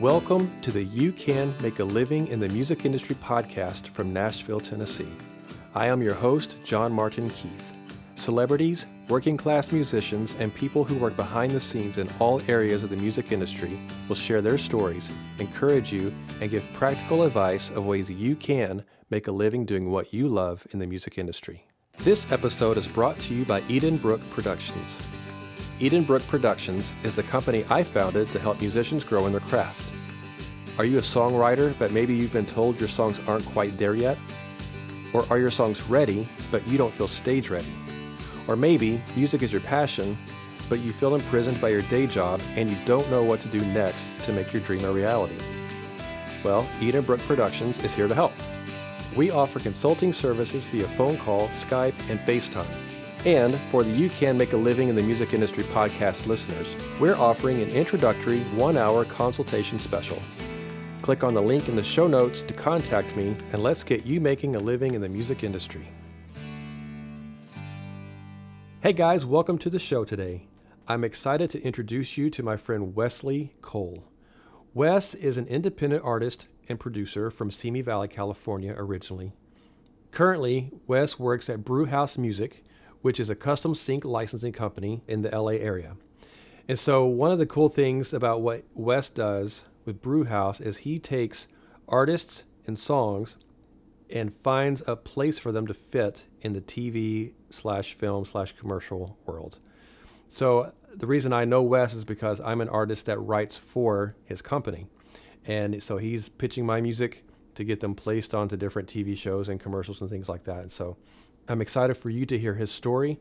Welcome to the You Can Make a Living in the Music Industry podcast from Nashville, Tennessee. I am your host, John Martin Keith. Celebrities, working class musicians, and people who work behind the scenes in all areas of the music industry will share their stories, encourage you, and give practical advice of ways you can make a living doing what you love in the music industry. This episode is brought to you by Edenbrooke Productions. Edenbrooke Productions is the company I founded to help musicians grow in their craft. Are you a songwriter, but maybe you've been told your songs aren't quite there yet? Or are your songs ready, but you don't feel stage ready? Or maybe music is your passion, but you feel imprisoned by your day job and you don't know what to do next to make your dream a reality? Well, Edenbrooke Productions is here to help. We offer consulting services via phone call, Skype, and FaceTime. And for the You Can Make a Living in the Music Industry podcast listeners, we're offering an introductory one hour consultation special. Click on the link in the show notes to contact me, and let's get you making a living in the music industry. Hey guys, welcome to the show today. I'm excited to introduce you to my friend Wesley Cole. Wes is an independent artist and producer from Simi Valley, California, originally. Currently, Wes works at Brewhouse Music, which is a custom sync licensing company in the LA area. And so, one of the cool things about what Wes does with Brewhouse is he takes artists and songs and finds a place for them to fit in the TV slash film slash commercial world. So the reason I know Wes is because I'm an artist that writes for his company. And so he's pitching my music to get them placed onto different TV shows and commercials and things like that. And so I'm excited for you to hear his story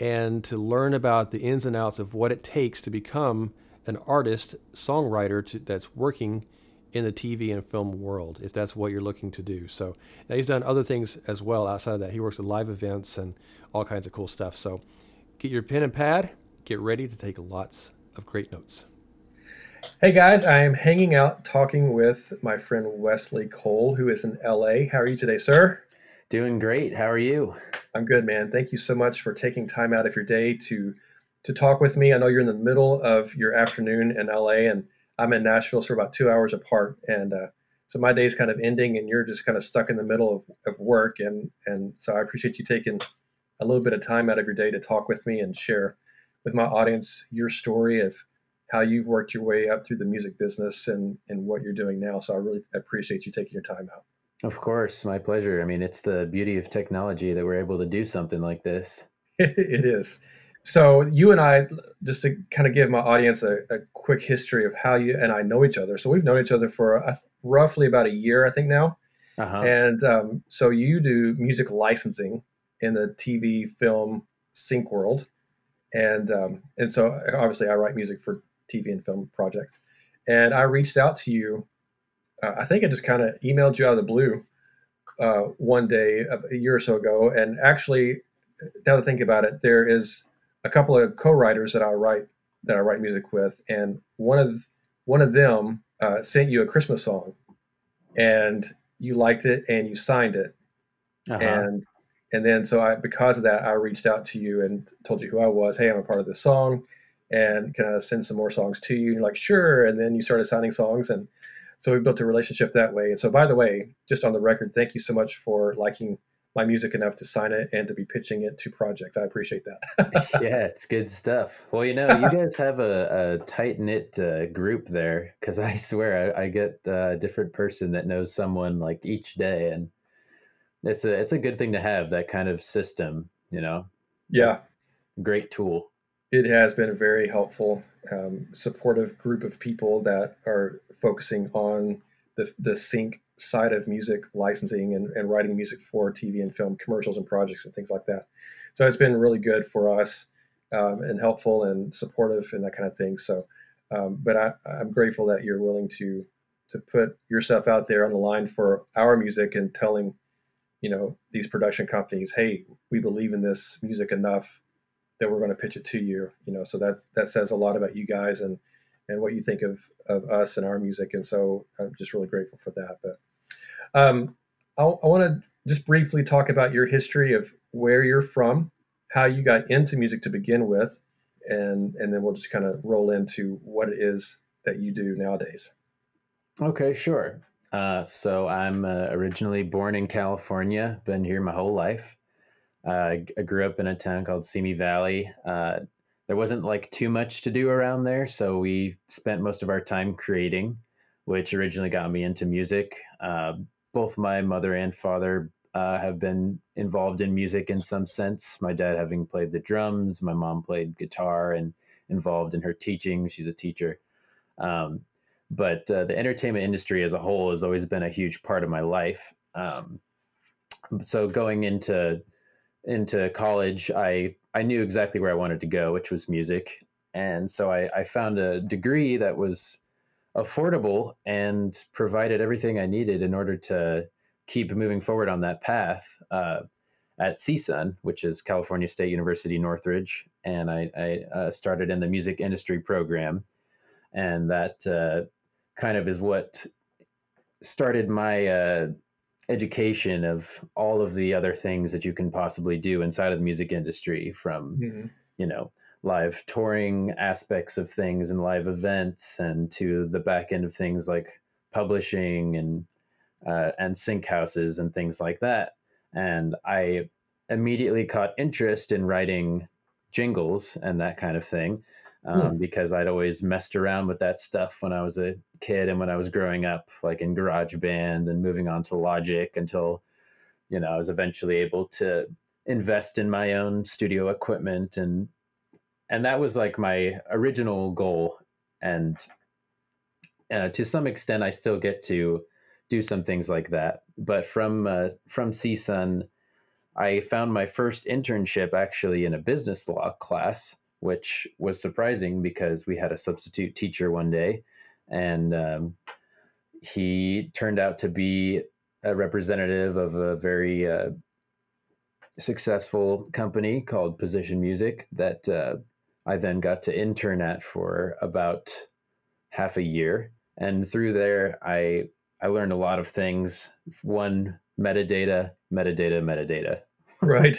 and to learn about the ins and outs of what it takes to become an artist, songwriter to, that's working in the TV and film world, if that's what you're looking to do. So now he's done other things as well outside of that. He works with live events and all kinds of cool stuff. So get your pen and pad, get ready to take lots of great notes. Hey guys, I am hanging out talking with my friend Wesley Cole, who is in LA. How are you today, sir? Doing great. How are you? I'm good, man. Thank you so much for taking time out of your day to to talk with me. I know you're in the middle of your afternoon in LA, and I'm in Nashville, so we're about two hours apart. And uh, so my day's kind of ending, and you're just kind of stuck in the middle of, of work. And and so I appreciate you taking a little bit of time out of your day to talk with me and share with my audience your story of how you've worked your way up through the music business and and what you're doing now. So I really appreciate you taking your time out. Of course, my pleasure. I mean, it's the beauty of technology that we're able to do something like this. it is. So you and I, just to kind of give my audience a, a, quick history of how you and I know each other. So we've known each other for a, roughly about a year, I think now. Uh-huh. And um, so you do music licensing in the TV, film, sync world, and um, and so obviously I write music for TV and film projects. And I reached out to you uh, I think I just kind of emailed you out of the blue uh, one day a year or so ago. And actually, now to think about it, there is a couple of co-writers that I write that I write music with, and one of one of them uh, sent you a Christmas song, and you liked it and you signed it, uh-huh. and and then so I because of that I reached out to you and told you who I was. Hey, I'm a part of this song, and can I send some more songs to you? And you're like, sure. And then you started signing songs and so we built a relationship that way. And so, by the way, just on the record, thank you so much for liking my music enough to sign it and to be pitching it to projects. I appreciate that. yeah, it's good stuff. Well, you know, you guys have a, a tight knit uh, group there because I swear I, I get a different person that knows someone like each day, and it's a it's a good thing to have that kind of system. You know. Yeah. Great tool it has been a very helpful, um, supportive group of people that are focusing on the, the sync side of music licensing and, and writing music for TV and film commercials and projects and things like that. So it's been really good for us um, and helpful and supportive and that kind of thing. So, um, but I, I'm grateful that you're willing to to put yourself out there on the line for our music and telling, you know, these production companies, hey, we believe in this music enough that we're going to pitch it to you. You know, so that that says a lot about you guys and and what you think of of us and our music. And so I'm just really grateful for that. But um, I, I want to just briefly talk about your history of where you're from, how you got into music to begin with, and and then we'll just kind of roll into what it is that you do nowadays. Okay, sure. Uh, so I'm uh, originally born in California, been here my whole life. Uh, I grew up in a town called Simi Valley. Uh, there wasn't like too much to do around there, so we spent most of our time creating, which originally got me into music. Uh, both my mother and father uh, have been involved in music in some sense. My dad having played the drums, my mom played guitar and involved in her teaching. She's a teacher. Um, but uh, the entertainment industry as a whole has always been a huge part of my life. Um, so going into into college, I I knew exactly where I wanted to go, which was music, and so I, I found a degree that was affordable and provided everything I needed in order to keep moving forward on that path uh, at CSUN, which is California State University Northridge, and I, I uh, started in the music industry program, and that uh, kind of is what started my uh, education of all of the other things that you can possibly do inside of the music industry from mm-hmm. you know live touring aspects of things and live events and to the back end of things like publishing and uh, and sync houses and things like that and i immediately caught interest in writing jingles and that kind of thing Hmm. um, because I'd always messed around with that stuff when I was a kid and when I was growing up, like in GarageBand and moving on to Logic until, you know, I was eventually able to invest in my own studio equipment and and that was like my original goal and uh, to some extent I still get to do some things like that. But from uh, from CSUN, I found my first internship actually in a business law class which was surprising because we had a substitute teacher one day, and um, he turned out to be a representative of a very uh, successful company called Position Music that uh, I then got to intern at for about half a year. And through there, I I learned a lot of things. One, metadata, metadata, metadata. Right.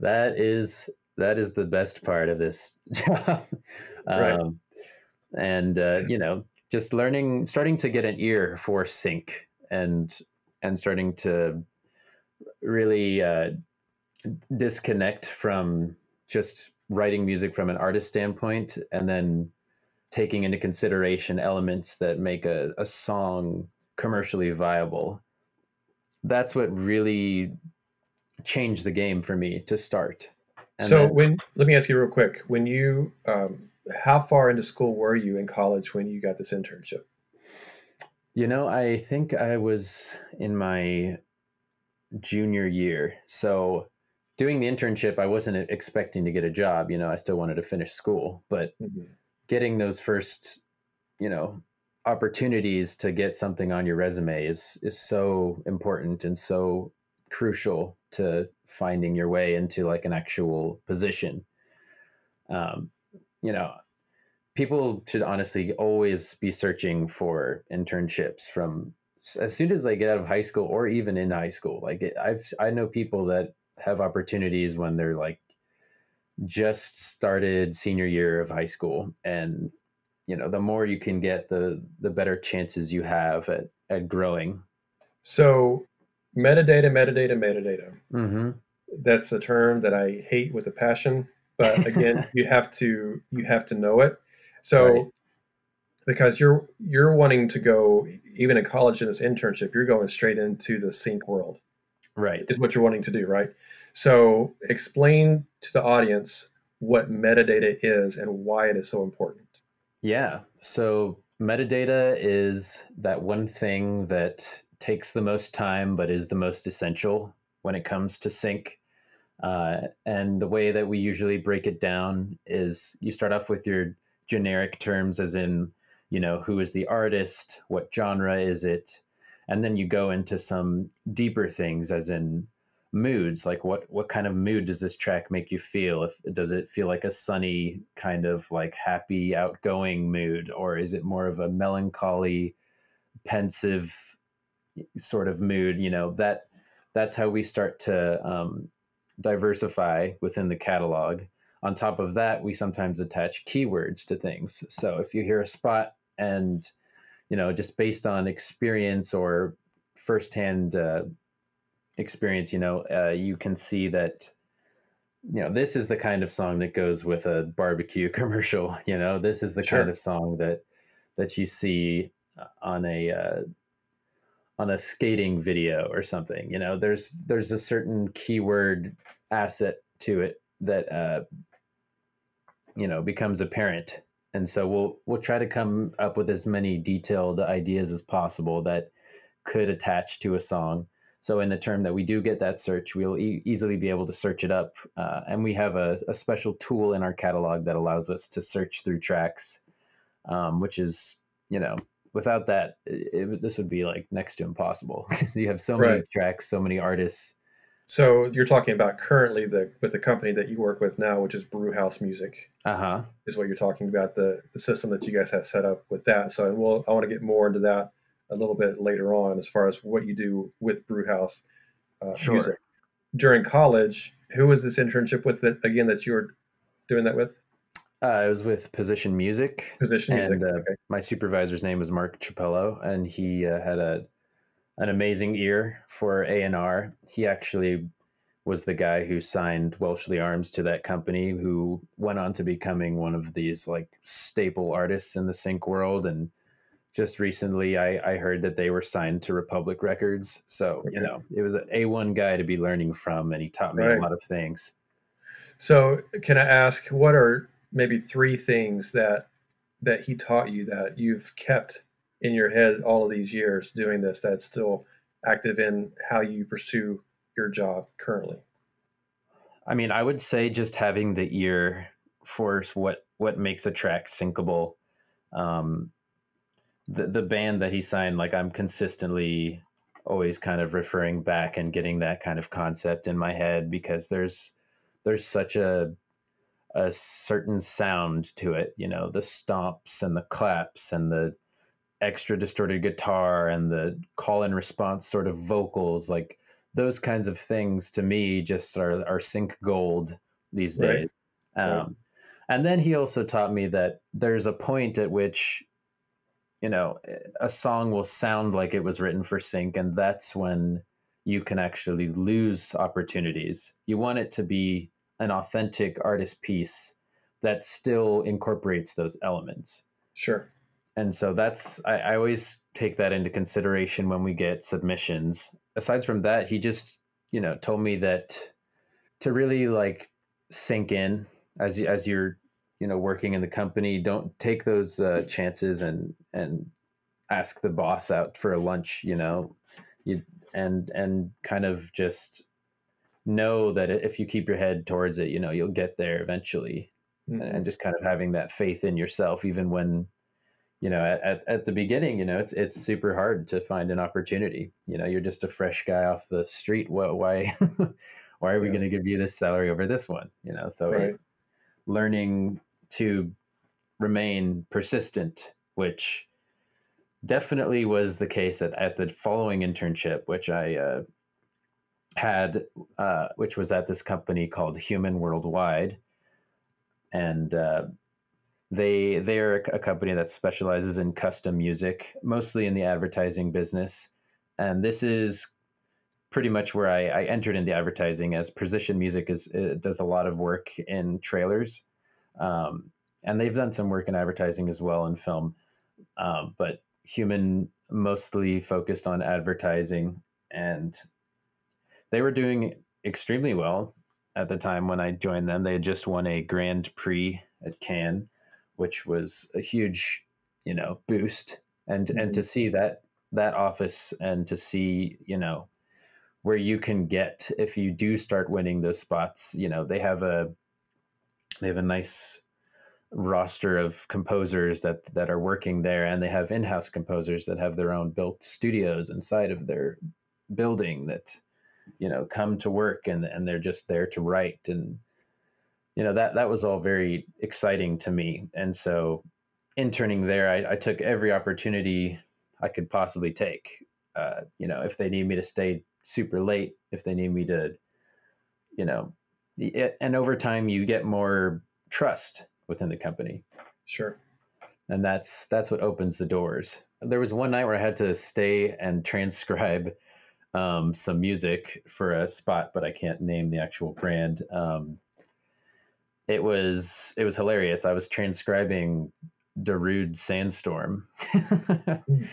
that is that is the best part of this job. right. Um, and uh, you know, just learning, starting to get an ear for sync, and and starting to really uh, disconnect from just writing music from an artist standpoint, and then taking into consideration elements that make a, a song commercially viable. That's what really changed the game for me to start. And so then, when let me ask you real quick, when you um, how far into school were you in college when you got this internship? You know, I think I was in my junior year. So doing the internship, I wasn't expecting to get a job. You know, I still wanted to finish school, but mm-hmm. getting those first, you know, opportunities to get something on your resume is is so important and so crucial to finding your way into like an actual position. Um, you know, people should honestly always be searching for internships from as soon as they get out of high school or even in high school. Like I've I know people that have opportunities when they're like just started senior year of high school and you know the more you can get the the better chances you have at at growing so metadata, metadata, metadata. Mm-hmm. That's a term that I hate with a passion. But again, you have to you have to know it. So right. because you're you're wanting to go even in college in this internship, you're going straight into the sync world. Right. Is what you're wanting to do, right? So explain to the audience what metadata is and why it is so important. Yeah. So metadata is that one thing that takes the most time but is the most essential when it comes to sync. Uh, and the way that we usually break it down is you start off with your generic terms, as in, you know, who is the artist, what genre is it, and then you go into some deeper things, as in moods, like what what kind of mood does this track make you feel? If does it feel like a sunny kind of like happy, outgoing mood, or is it more of a melancholy, pensive sort of mood, you know, that that's how we start to um, diversify within the catalog. On top of that, we sometimes attach keywords to things. So if you hear a spot and you know, just based on experience or firsthand uh, experience, you know, uh, you can see that you know this is the kind of song that goes with a barbecue commercial you know this is the sure. kind of song that that you see uh, on a uh, on a skating video or something you know there's there's a certain keyword asset to it that uh you know becomes apparent and so we'll we'll try to come up with as many detailed ideas as possible that could attach to a song so in the term that we do get that search, we'll e- easily be able to search it up. Uh, and we have a, a, special tool in our catalog that allows us to search through tracks, um, which is, you know, without that, it, it, this would be like next to impossible. you have so many tracks, so many artists. So you're talking about currently the with the company that you work with now, which is Brewhouse Music. Uh huh. Is what you're talking about the the system that you guys have set up with that. So and we'll I want to get more into that a little bit later on as far as what you do with Brewhouse uh, sure. music. During college, who was this internship with that again that you were doing that with? Uh, I was with Position Music. Position and, Music. Uh, okay. My supervisor's name was Mark Chapello, and he uh, had a an amazing ear for A and R. He actually was the guy who signed Welshly Arms to that company, who went on to becoming one of these like staple artists in the sync world and just recently I, I heard that they were signed to Republic Records. So, okay. you know, it was an A1 guy to be learning from, and he taught me right. a lot of things. So, can I ask, what are maybe three things that that he taught you that you've kept in your head all of these years doing this that's still active in how you pursue your job currently? I mean, I would say just having the ear for what what makes a track syncable. Um, the the band that he signed, like I'm consistently always kind of referring back and getting that kind of concept in my head because there's there's such a a certain sound to it, you know, the stomps and the claps and the extra distorted guitar and the call and response sort of vocals, like those kinds of things to me just are, are sync gold these days. Right. Um, right. And then he also taught me that there's a point at which you know, a song will sound like it was written for sync, and that's when you can actually lose opportunities. You want it to be an authentic artist piece that still incorporates those elements. Sure. And so that's I, I always take that into consideration when we get submissions. Aside from that, he just, you know, told me that to really like sink in as you as you're you know working in the company don't take those uh, chances and and ask the boss out for a lunch you know you and and kind of just know that if you keep your head towards it you know you'll get there eventually mm-hmm. and just kind of having that faith in yourself even when you know at, at the beginning you know it's it's super hard to find an opportunity you know you're just a fresh guy off the street what why why are we yeah. going to give you this salary over this one you know so right. learning to remain persistent, which definitely was the case at, at the following internship, which I uh, had, uh, which was at this company called Human Worldwide, and uh, they they are a company that specializes in custom music, mostly in the advertising business, and this is pretty much where I, I entered in the advertising as Position Music is does a lot of work in trailers. Um, and they've done some work in advertising as well in film, um, but Human mostly focused on advertising, and they were doing extremely well at the time when I joined them. They had just won a Grand Prix at Cannes, which was a huge, you know, boost. And mm-hmm. and to mm-hmm. see that that office and to see, you know, where you can get if you do start winning those spots, you know, they have a they have a nice roster of composers that that are working there and they have in-house composers that have their own built studios inside of their building that you know come to work and and they're just there to write and you know that that was all very exciting to me and so interning there I, I took every opportunity I could possibly take uh, you know if they need me to stay super late if they need me to you know and over time you get more trust within the company. Sure. and that's that's what opens the doors. There was one night where I had to stay and transcribe um, some music for a spot, but I can't name the actual brand. Um, it was it was hilarious. I was transcribing Darude Sandstorm, hmm.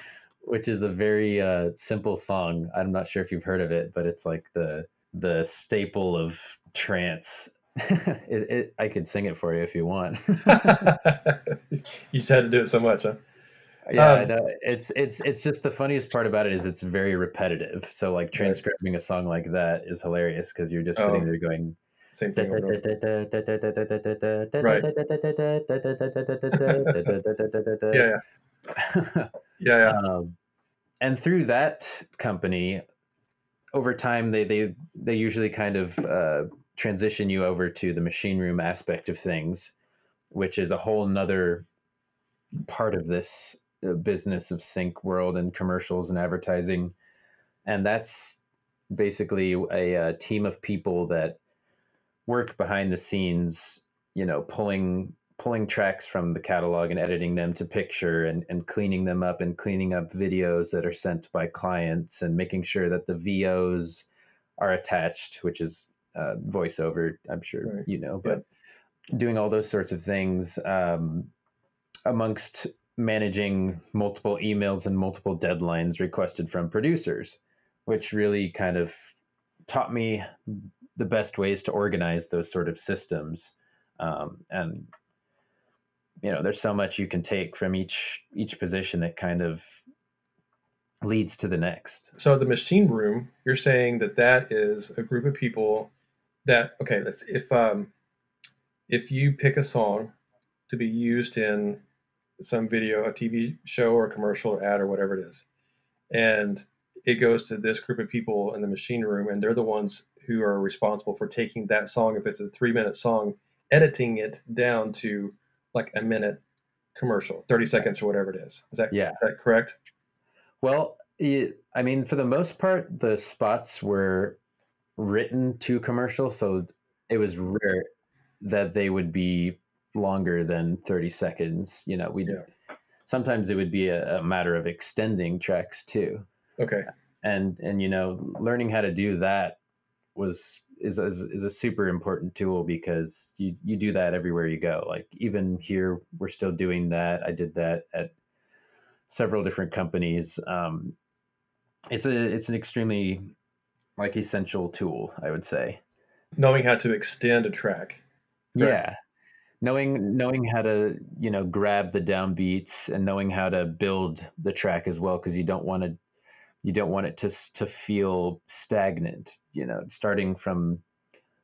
which is a very uh, simple song. I'm not sure if you've heard of it, but it's like the the staple of trance. it, it, I could sing it for you if you want. you just had to do it so much, huh? Yeah, um, no, it's it's it's just the funniest part about it is it's very repetitive. So like transcribing right. a song like that is hilarious because you're just oh, sitting there going. Same thing. right. yeah, yeah, yeah, yeah. Um, and through that company, over time, they they they usually kind of uh, transition you over to the machine room aspect of things, which is a whole nother part of this business of sync world and commercials and advertising and that's basically a, a, team of people that work behind the scenes you know pulling pulling tracks from the catalog and editing them to picture and, and cleaning them up and cleaning up videos that are sent by clients and making sure that the VOs are attached, which is uh, voiceover, I'm sure right. you know, but yeah. doing all those sorts of things um, amongst managing multiple emails and multiple deadlines requested from producers, which really kind of taught me the best ways to organize those sort of systems. Um, and you know, there's so much you can take from each each position that kind of leads to the next. So the machine room, you're saying that that is a group of people that okay, let's if um if you pick a song to be used in some video, a TV show or commercial or ad or whatever it is. And it goes to this group of people in the machine room, and they're the ones who are responsible for taking that song, if it's a three minute song, editing it down to like a minute commercial, 30 seconds or whatever it is. Is that, yeah. is that correct? Well, I mean, for the most part, the spots were written to commercial. So it was rare that they would be longer than 30 seconds. You know, we yeah. sometimes it would be a, a, matter of extending tracks too. Okay. And and you know, learning how to do that was is is, is a super important tool because you you do that everywhere you go. Like even here, we're still doing that. I did that at several different companies. Um, it's a it's an extremely like essential tool, I would say. Knowing how to extend a track. Correct? Yeah, knowing knowing how to you know grab the downbeats and knowing how to build the track as well because you don't want to you don't want it to to feel stagnant you know starting from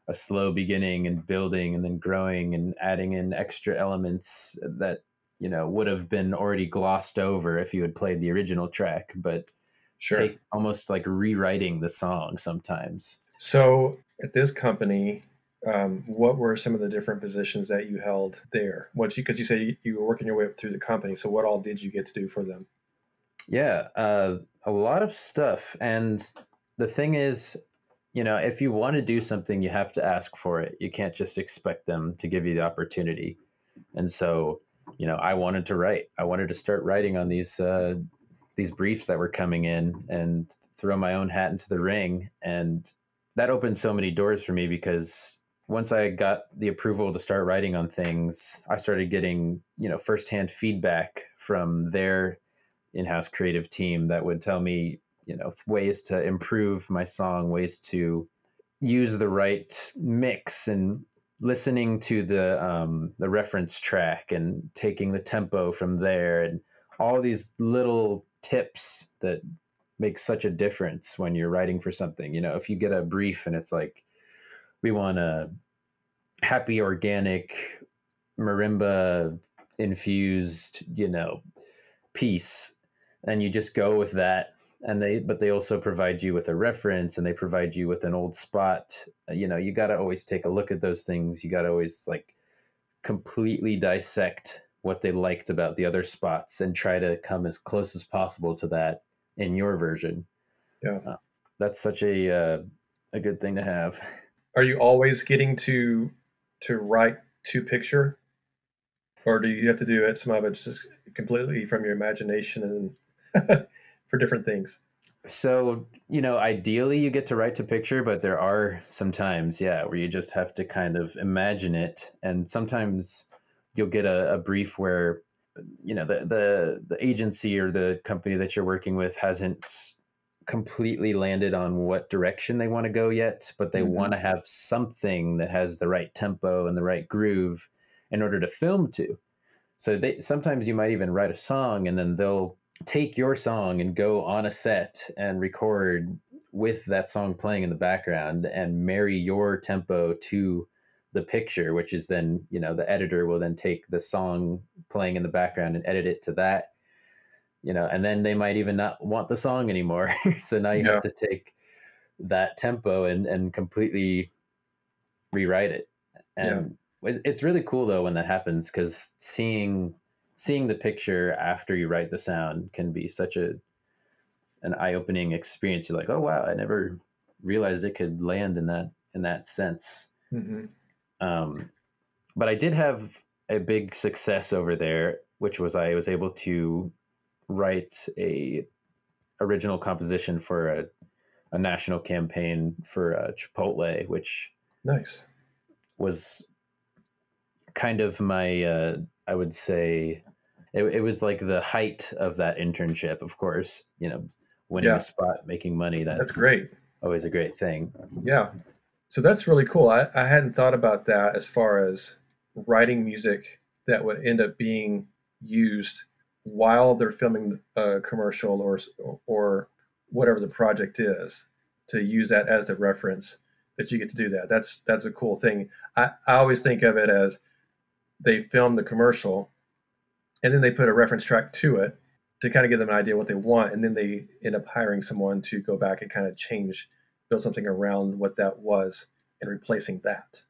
a slow beginning and building and then growing and adding in extra elements that you know would have been already glossed over if you had played the original track but sure. almost like rewriting the song sometimes so at this company um, what were some of the different positions that you held there? You, because you said you, you, were working your way up through the company. So what all did you get to do for them? Yeah, uh, a lot of stuff. And the thing is, you know, if you want to do something, you have to ask for it. You can't just expect them to give you the opportunity. And so, you know, I wanted to write. I wanted to start writing on these uh, these briefs that were coming in and throw my own hat into the ring. And that opened so many doors for me because once I got the approval to start writing on things, I started getting, you know, firsthand feedback from their in-house creative team that would tell me, you know, ways to improve my song, ways to use the right mix and listening to the um, the reference track and taking the tempo from there and all these little tips that make such a difference when you're writing for something. You know, if you get a brief and it's like we want a happy organic marimba infused you know piece. And you just go with that. And they but they also provide you with a reference and they provide you with an old spot. You know you got to always take a look at those things. You got to always like completely dissect what they liked about the other spots and try to come as close as possible to that in your version. Yeah. Uh, that's such a uh, a good thing to have are you always getting to to write to picture or do you have to do it? Some of it just completely from your imagination and for different things. So, you know, ideally you get to write to picture, but there are some times, yeah, where you just have to kind of imagine it. And sometimes you'll get a, a brief where, you know, the, the the agency or the company that you're working with hasn't completely landed on what direction they want to go yet, but they mm-hmm. want to have something that has the right tempo and the right groove in order to film to. So they sometimes you might even write a song and then they'll take your song and go on a set and record with that song playing in the background and marry your tempo to the picture which is then you know the editor will then take the song playing in the background and edit it to that you know and then they might even not want the song anymore so now you yeah. have to take that tempo and and completely rewrite it and yeah. it's really cool though when that happens because seeing seeing the picture after you write the sound can be such a an eye-opening experience you're like oh wow i never realized it could land in that in that sense mm-hmm. um, but i did have a big success over there which was i was able to write a original composition for a, a national campaign for uh, chipotle which nice was kind of my uh, I would say it, it was like the height of that internship, of course, you know, winning yeah. a spot, making money. That's, that's great. Always a great thing. Yeah. So that's really cool. I, I hadn't thought about that as far as writing music that would end up being used while they're filming a commercial or or whatever the project is to use that as a reference that you get to do that. That's that's a cool thing. I, I always think of it as they film the commercial and then they put a reference track to it to kind of give them an idea what they want and then they end up hiring someone to go back and kind of change build something around what that was and replacing that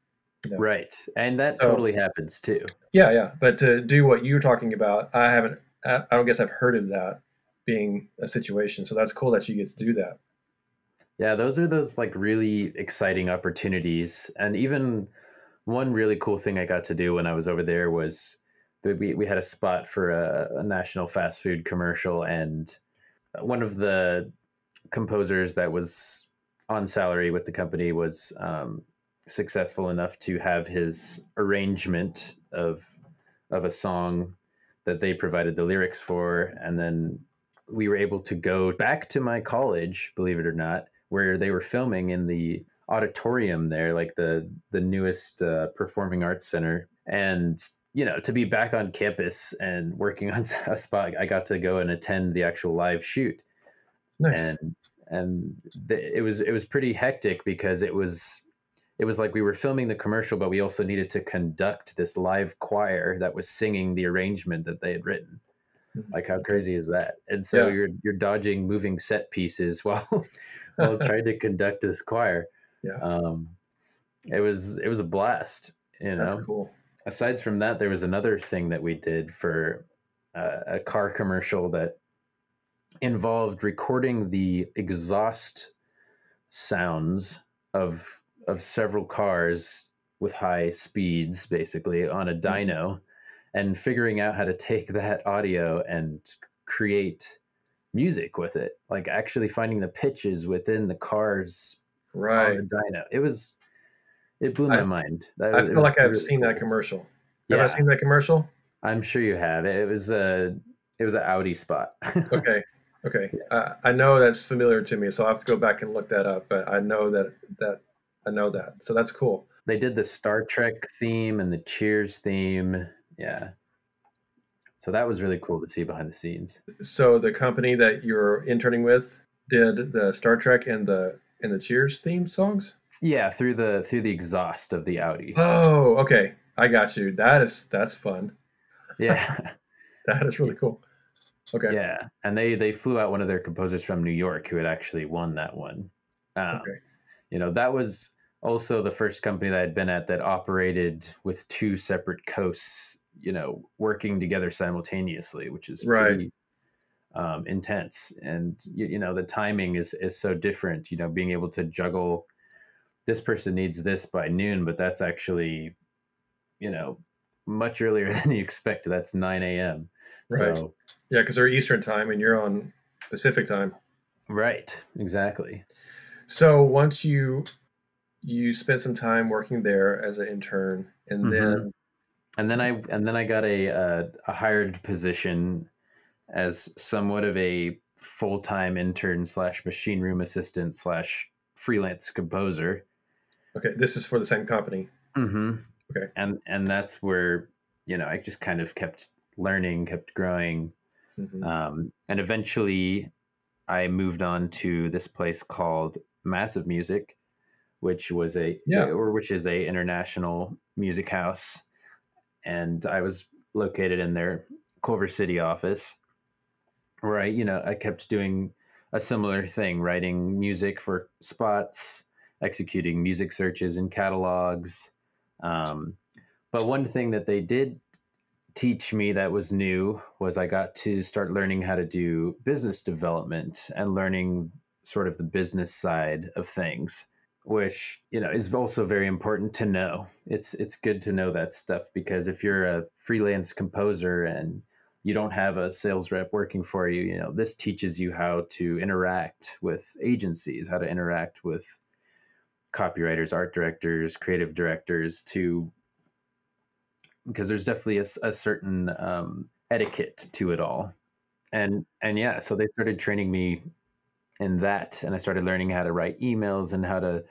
you know? right and that so, totally happens too. Yeah yeah but to do what you're talking about i haven't i don't guess i've heard of that being a situation so that's cool that you get to do that. Yeah those are those like really exciting opportunities and even one really cool thing I got to do when I was over there was that we, we had a spot for a, a national fast food commercial, and one of the composers that was on salary with the company was um, successful enough to have his arrangement of of a song that they provided the lyrics for, and then we were able to go back to my college, believe it or not, where they were filming in the auditorium there, like the the newest uh, performing arts center, and you know to be back on campus and working on a spot, I got to go and attend the actual live shoot, nice. and and the, it was it was pretty hectic because it was it was like we were filming the commercial, but we also needed to conduct this live choir that was singing the arrangement that they had written. Mm-hmm. Like how crazy is that? And so yeah. you're you're dodging moving set pieces while while trying to conduct this choir. Yeah. Um, it was it was a blast. You know. That's cool. Aside from that, there was another thing that we did for uh, a car commercial that involved recording the exhaust sounds of of several cars with high speeds, basically on a mm-hmm. dyno, and figuring out how to take that audio and create music with it like actually finding the pitches within the car's right the dyno. It was it blew my I, mind. That, I feel like I've seen cool. that commercial. Have yeah. I seen that commercial? I'm sure you have. It was a it was an Audi spot. okay. Okay. Uh, I know that's familiar to me, so I have to go back and look that up. But I know that that I know that, so that's cool. They did the Star Trek theme and the Cheers theme. Yeah. So that was really cool to see behind the scenes. So the company that you're interning with did the Star Trek and the in the Cheers theme songs? Yeah, through the through the exhaust of the Audi. Oh, okay. I got you. That is that's fun. Yeah. that is really cool. Okay. Yeah, and they they flew out one of their composers from New York who had actually won that one. Um, okay. You know that was also the first company that I'd been at that operated with two separate coasts. You know, working together simultaneously, which is right. Pretty, um, intense and you, you, know the timing is is so different you know being able to juggle this person needs this by noon but that's actually you know much earlier than you expect. That's 9 a.m. Right. So, yeah, because they're Eastern time and you're on Pacific time. Right. Exactly. So once you you spent some time working there as an intern, and mm-hmm. then and then I and then I got a a, a hired position as somewhat of a full time intern slash machine room assistant slash freelance composer. Okay, this is for the same company. Mm-hmm. Okay, and and that's where you know I just kind of kept learning, kept growing, mm-hmm. um, and eventually I moved on to this place called Massive Music, which was a yeah. or which is a international music house, and I was located in their Culver City office, where I you know I kept doing a similar thing, writing music for spots, executing music searches and catalogs. Um, but one thing that they did teach me that was new was I got to start learning how to do business development and learning sort of the business side of things which you know is also very important to know. It's it's good to know that stuff because if you're a freelance composer and you don't have a sales rep working for you you know this teaches you how to interact with agencies how to interact with copywriters art directors creative directors to because there's definitely a, a certain um, etiquette to it all. And and yeah so they started training me in that and i started learning how to write emails and how to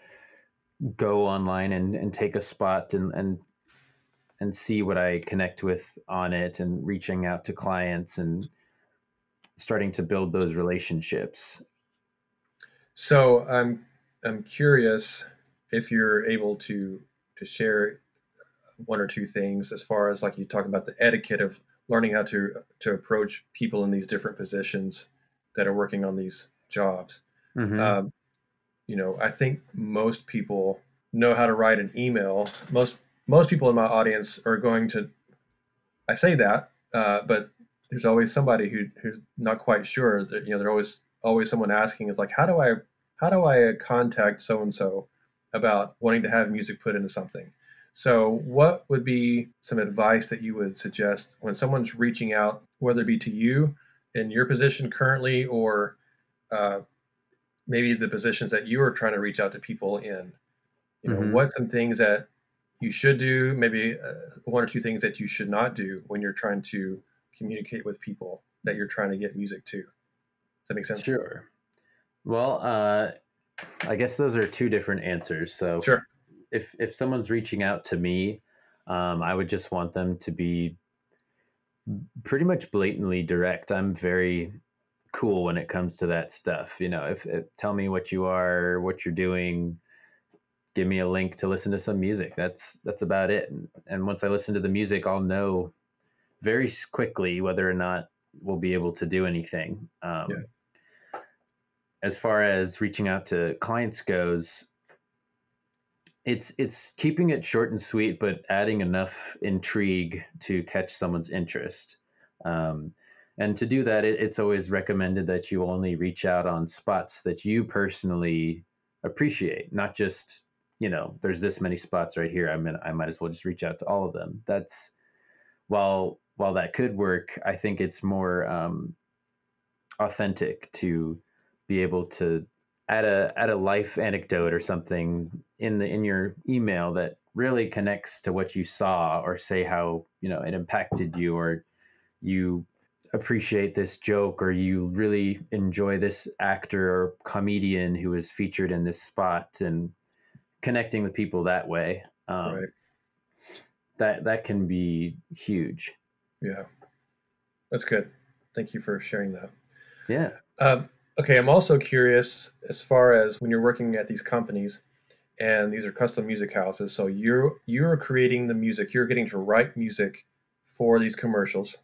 go online and, and take a spot and, and and see what i connect with on it and reaching out to clients and starting to build those relationships. So i'm i'm curious if you're able to to share one or two things as far as like you talk about the etiquette of learning how to to approach people in these different positions that are working on these jobs. Mm-hmm. Um, you know, I think most people know how to write an email. Most most people in my audience are going to. I say that, uh, but there's always somebody who who's not quite sure. That you know, there's always always someone asking is like, how do I how do I contact so and so about wanting to have music put into something? So, what would be some advice that you would suggest when someone's reaching out, whether it be to you in your position currently or uh, maybe the positions that you are trying to reach out to people in. You know, mm-hmm. what some things that you should do, maybe uh, one or two things that you should not do when you're trying to communicate with people that you're trying to get music to. Does that make sense? Sure. Well, uh, I guess those are two different answers. So, sure. If if someone's reaching out to me, um, I would just want them to be pretty much blatantly direct. I'm very cool when it comes to that stuff. You know, if, if tell me what you are, what you're doing, give me a link to listen to some music. That's that's about it. And, and once I listen to the music, I'll know very quickly whether or not we'll be able to do anything. Um, yeah. As far as reaching out to clients goes, it's it's keeping it short and sweet, but adding enough intrigue to catch someone's interest. Um, and to do that, it, it's always recommended that you only reach out on spots that you personally appreciate, not just you know, there's this many spots right here. I mean, I might as well just reach out to all of them. That's while while that could work, I think it's more um, authentic to be able to add a add a life anecdote or something in the in your email that really connects to what you saw or say how you know it impacted you or you appreciate this joke or you really enjoy this actor or comedian who is featured in this spot and connecting with people that way um, right. that that can be huge. Yeah. That's good. Thank you for sharing that. Yeah. Um, okay i'm also curious as far as when you're working at these companies and these are custom music houses so you're you're creating the music you're getting to write music for these commercials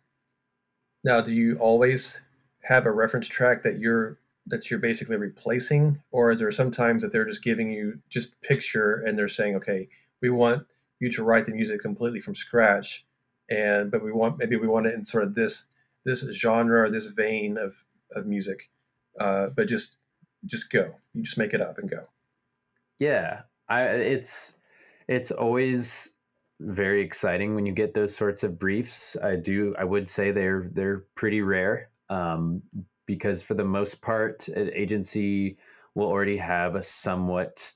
now, do you always have a reference track that you're that you're basically replacing, or is there sometimes that they're just giving you just picture and they're saying, okay, we want you to write the music completely from scratch, and but we want maybe we want it in sort of this this genre or this vein of of music, uh, but just just go, you just make it up and go. Yeah, I it's it's always very exciting when you get those sorts of briefs. I do. I would say they're they're pretty rare um, because for the most part, an agency will already have a somewhat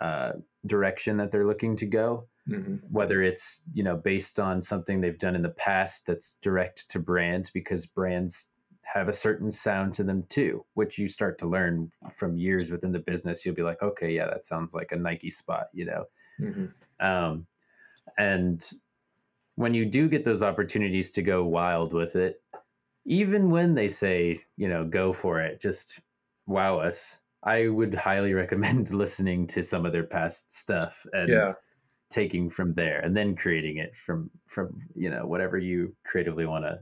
uh, direction that they're looking to go. Mm-hmm. Whether it's you know based on something they've done in the past that's direct to brand, because brands have a certain sound to them too, which you start to learn from years within the business. You'll be like, okay, yeah, that sounds like a Nike spot, you know. Mm-hmm. Um, and when you do get those opportunities to go wild with it, even when they say, you know, go for it, just wow us. I would highly recommend listening to some of their past stuff and yeah. taking from there and then creating it from from you know whatever you creatively want to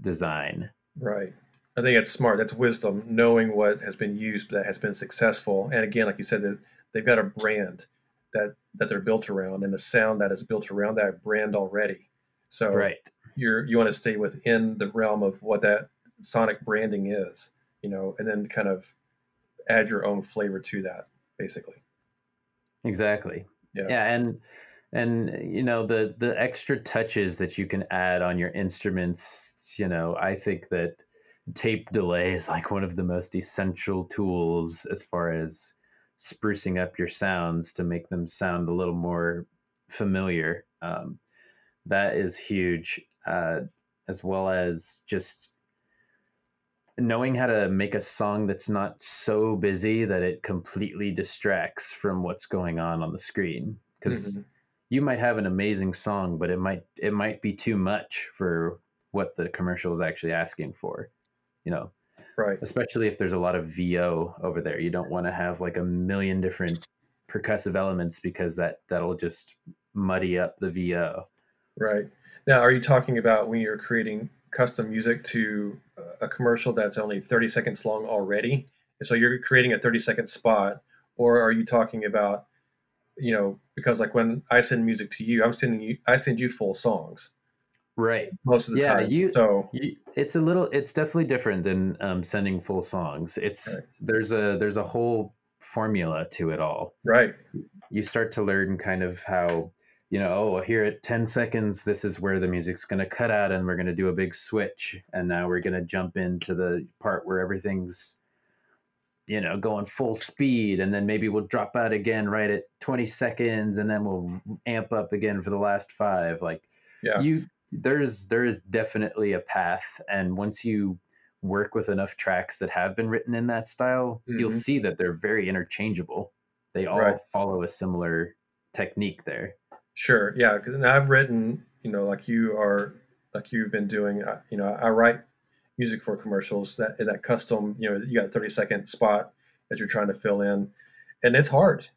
design. Right. I think that's smart. That's wisdom, knowing what has been used that has been successful. And again, like you said, that they've got a brand that that they're built around and the sound that is built around that brand already. So right. you're you want to stay within the realm of what that sonic branding is, you know, and then kind of add your own flavor to that, basically. Exactly. Yeah. Yeah, and and you know the the extra touches that you can add on your instruments, you know, I think that tape delay is like one of the most essential tools as far as sprucing up your sounds to make them sound a little more familiar. Um, that is huge, uh, as well as just knowing how to make a song that's not so busy that it completely distracts from what's going on on the screen. Because mm-hmm. you might have an amazing song, but it might it might be too much for what the commercial is actually asking for. You know, right. Especially if there's a lot of vo over there. You don't want to have like a million different percussive elements because that that'll just muddy up the vo right. Now are you talking about when you're creating custom music to a commercial that's only 30 seconds long already? So you're creating a 30 second spot or are you talking about you know because like when i send music to you i'm sending you i send you full songs right. Most of the yeah, time. you, so you, it's a little it's definitely different than um, sending full songs. It's right. there's a there's a whole formula to it all. Right. You start to learn kind of how you know oh here at 10 seconds this is where the music's going to cut out and we're going to do a big switch and now we're going to jump into the part where everything's you know going full speed and then maybe we'll drop out again right at 20 seconds and then we'll amp up again for the last five. Like yeah. you there's there is definitely a path and once you work with enough tracks that have been written in that style mm-hmm. you'll see that they're very interchangeable they all right. follow a similar technique there sure yeah because i've written you know like you are like you've been doing uh, you know i write music for commercials that that custom you know you got a 30 second spot that you're trying to fill in and it's hard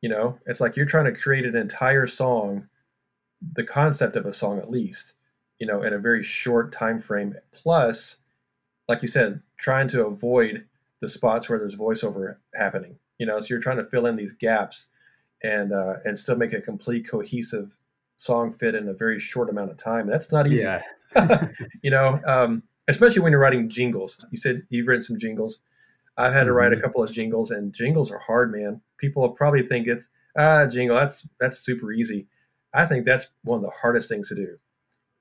you know it's like you're trying to create an entire song the concept of a song at least you know in a very short time frame plus like you said trying to avoid the spots where there's voiceover happening you know so you're trying to fill in these gaps and uh, and still make a complete cohesive song fit in a very short amount of time. That's not easy. Yeah. you know um, especially when you're writing jingles. You said you've written some jingles. I've had to write a mm-hmm. couple of jingles and jingles are hard man. People probably think it's ah jingle that's that's super easy I think that's one of the hardest things to do.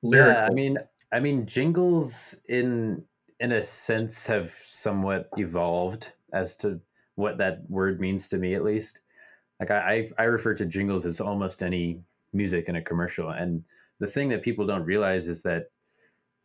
Lyrical. Yeah, I mean, I mean, jingles in in a sense have somewhat evolved as to what that word means to me, at least. Like I, I refer to jingles as almost any music in a commercial, and the thing that people don't realize is that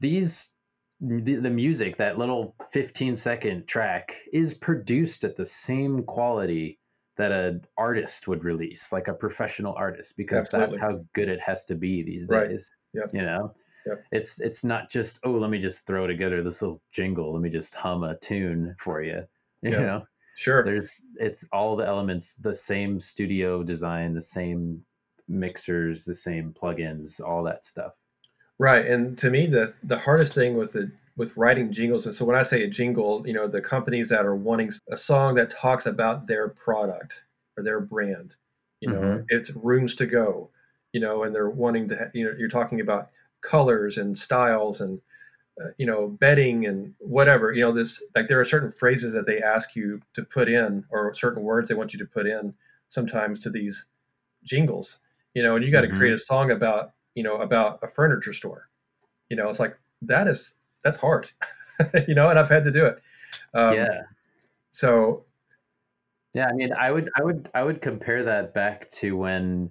these the, the music, that little 15 second track, is produced at the same quality that an artist would release, like a professional artist, because Absolutely. that's how good it has to be these right. days. Yep. You know, yep. it's it's not just oh, let me just throw together this little jingle, let me just hum a tune for you. You yep. know, sure. There's it's all the elements, the same studio design, the same mixers, the same plugins, all that stuff. Right, and to me, the the hardest thing with the with writing jingles. And so when I say a jingle, you know, the companies that are wanting a song that talks about their product or their brand, you know, mm-hmm. it's rooms to go, you know, and they're wanting to, you know, you're talking about colors and styles and, uh, you know, bedding and whatever, you know, this, like there are certain phrases that they ask you to put in or certain words they want you to put in sometimes to these jingles. you know, and you got to mm-hmm. create a song about, you know, about a furniture store. You know, it's like that is that's hard, you know, and I've had to do it. Um, yeah. So. Yeah, I mean, I would, I would, I would compare that back to when,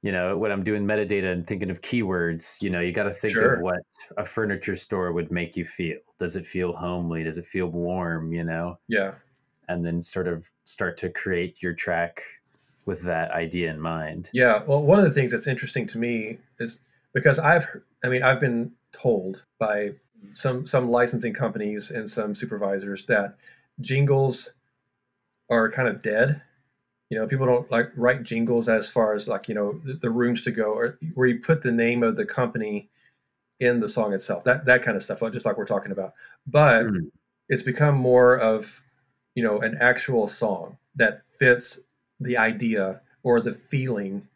you know, when I'm doing metadata and thinking of keywords. You know, you got to think sure. of what a furniture store would make you feel. Does it feel homely? Does it feel warm? You know. Yeah. And then sort of start to create your track with that idea in mind. Yeah, well, one of the things that's interesting to me is because I've, I mean, I've been told by some some licensing companies and some supervisors that jingles are kind of dead. You know, people don't like write jingles as far as like you know the, the rooms to go or where you put the name of the company in the song itself. That that kind of stuff, just like we're talking about. But mm. it's become more of you know an actual song that fits the idea or the feeling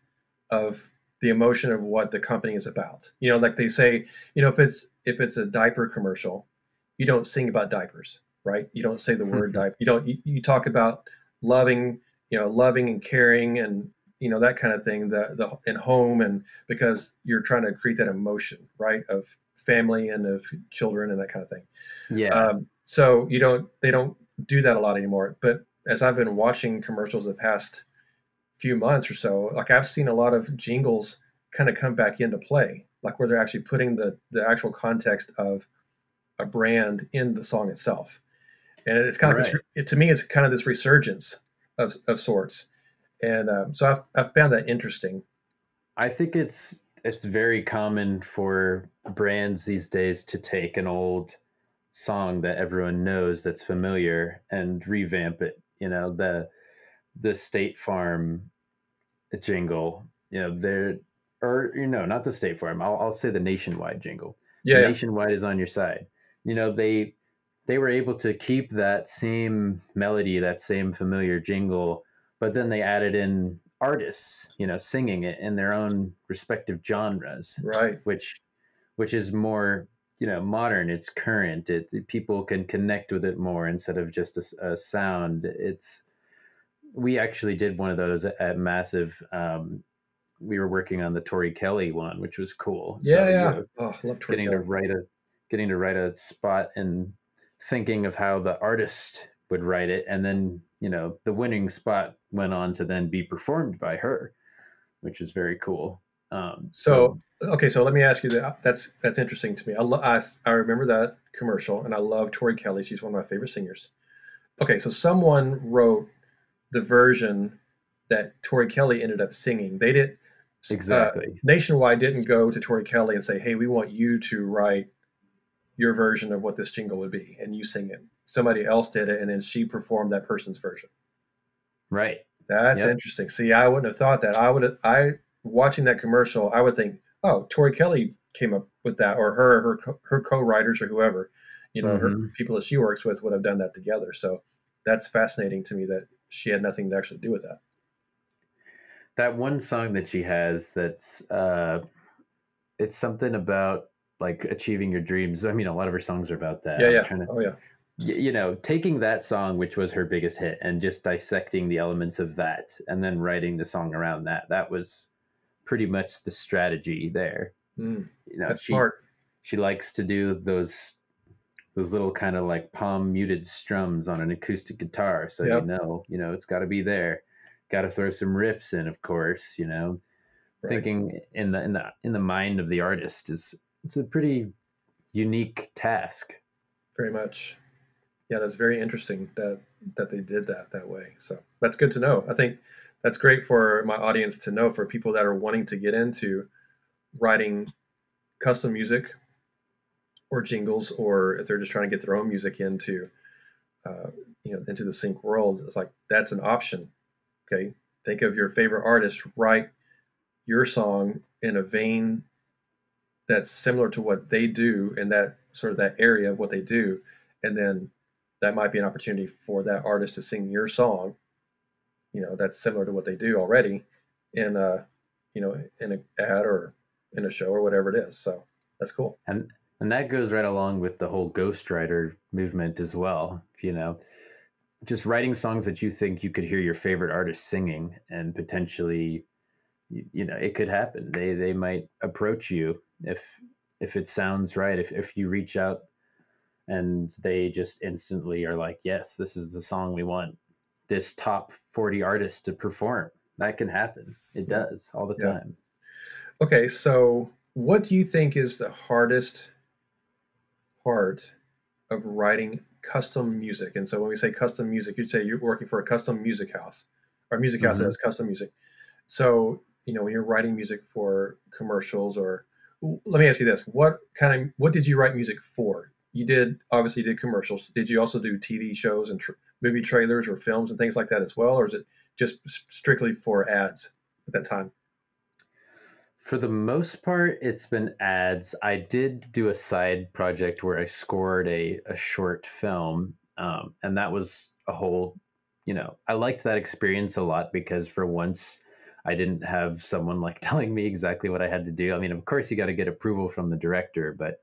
of the emotion of what the company is about. You know, like they say, you know, if it's if it's a diaper commercial, you don't sing about diapers, right? You don't say the word mm-hmm. diaper. You don't. You, you, talk about loving, you know, loving and caring and you know that kind of thing. The the in home and because you're trying to create that emotion, right, of family and of children and that kind of thing. Yeah. Um, so you don't. They don't do that a lot anymore. But as I've been watching commercials the past few months or so, like I've seen a lot of jingles kind of come back into play, like where they're actually putting the the actual context of a brand in the song itself. And it's kind of right. this, it, to me, it's kind of this resurgence of, of sorts. And um, so I've, I've found that interesting. I think it's it's very common for brands these days to take an old song that everyone knows that's familiar and revamp it you know the the State Farm jingle. You know, there or you know, not the State Farm. I'll I'll say the Nationwide jingle. Yeah, yeah. Nationwide is on your side. You know, they they were able to keep that same melody, that same familiar jingle, but then they added in artists, you know, singing it in their own respective genres. Right. Which which is more you know modern it's current it, people can connect with it more instead of just a, a sound it's we actually did one of those at massive um, we were working on the tori kelly one which was cool yeah so, yeah oh, love tori getting kelly. to write a getting to write a spot and thinking of how the artist would write it and then you know the winning spot went on to then be performed by her which is very cool um, so, so, okay, so let me ask you that. That's that's interesting to me. I, lo- I, I remember that commercial, and I love Tori Kelly. She's one of my favorite singers. Okay, so someone wrote the version that Tori Kelly ended up singing. They did uh, exactly. Uh, Nationwide didn't go to Tori Kelly and say, "Hey, we want you to write your version of what this jingle would be, and you sing it." Somebody else did it, and then she performed that person's version. Right. That's yep. interesting. See, I wouldn't have thought that. I would have. I watching that commercial, I would think, oh, Tori Kelly came up with that, or her her her co-writers or whoever, you know, mm-hmm. her people that she works with would have done that together. So that's fascinating to me that she had nothing to actually do with that. That one song that she has, that's uh, it's something about like achieving your dreams. I mean, a lot of her songs are about that. Yeah, yeah. To, oh, yeah. You know, taking that song, which was her biggest hit, and just dissecting the elements of that, and then writing the song around that. That was pretty much the strategy there. Mm, you know, that's she, smart. She likes to do those those little kind of like palm muted strums on an acoustic guitar, so yep. you know, you know, it's got to be there. Got to throw some riffs in, of course. You know, right. thinking in the in the in the mind of the artist is it's a pretty unique task. Very much. Yeah, that's very interesting that that they did that that way. So that's good to know. I think that's great for my audience to know for people that are wanting to get into writing custom music or jingles or if they're just trying to get their own music into uh, you know into the sync world it's like that's an option okay? Think of your favorite artist write your song in a vein that's similar to what they do in that sort of that area of what they do and then that might be an opportunity for that artist to sing your song you know that's similar to what they do already in a you know in an ad or in a show or whatever it is so that's cool. And and that goes right along with the whole ghostwriter movement as well you know just writing songs that you think you could hear your favorite artist singing and potentially you, know it could happen. They they might approach you if if it sounds right. If if you reach out and they just instantly are like, yes, this is the song we want this top 40 artist to perform. That can happen. It does all the yeah. time. Okay, so what do you think is the hardest part of writing custom music? And so when we say custom music, you'd say you're working for a custom music house or music house mm-hmm. that has custom music. So, you know, when you're writing music for commercials or let me ask you this, what kind of what did you write music for? You did obviously you did commercials. Did you also do TV shows and tr- movie trailers or films and things like that as well or is it just strictly for ads at that time? For the most part, it's been ads. I did do a side project where I scored a, a short film, um, and that was a whole, you know, I liked that experience a lot because for once I didn't have someone like telling me exactly what I had to do. I mean, of course, you got to get approval from the director, but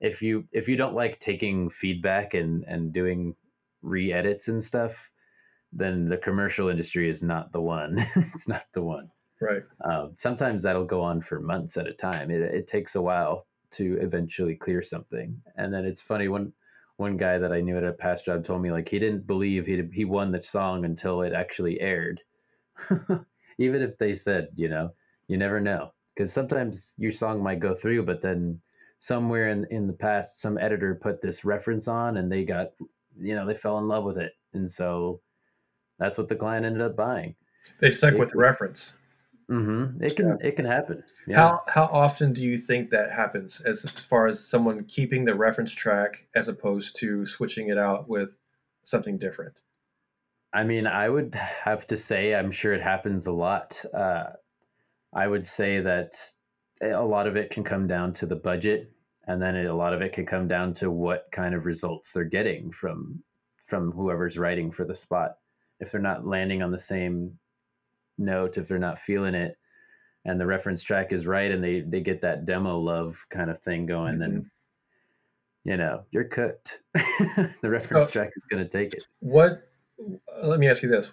if you if you don't like taking feedback and and doing re-edits and stuff, then the commercial industry is not the one. it's not the one. Right. Um, sometimes that'll go on for months at a time. It, it takes a while to eventually clear something. And then it's funny when one guy that I knew at a past job told me like he didn't believe he he won the song until it actually aired. Even if they said, you know, you never know because sometimes your song might go through, but then somewhere in in the past some editor put this reference on and they got you know they fell in love with it and so that's what the client ended up buying. They stuck it, with the reference. Mm-hmm. It can yeah. it can happen. Yeah. How how often do you think that happens as, as far as someone keeping the reference track as opposed to switching it out with something different? I mean, I would have to say I'm sure it happens a lot. Uh, I would say that a lot of it can come down to the budget, and then it, a lot of it can come down to what kind of results they're getting from from whoever's writing for the spot. If they're not landing on the same note if they're not feeling it and the reference track is right and they they get that demo love kind of thing going mm-hmm. then you know you're cooked. The reference track is going to take it. what let me ask you this.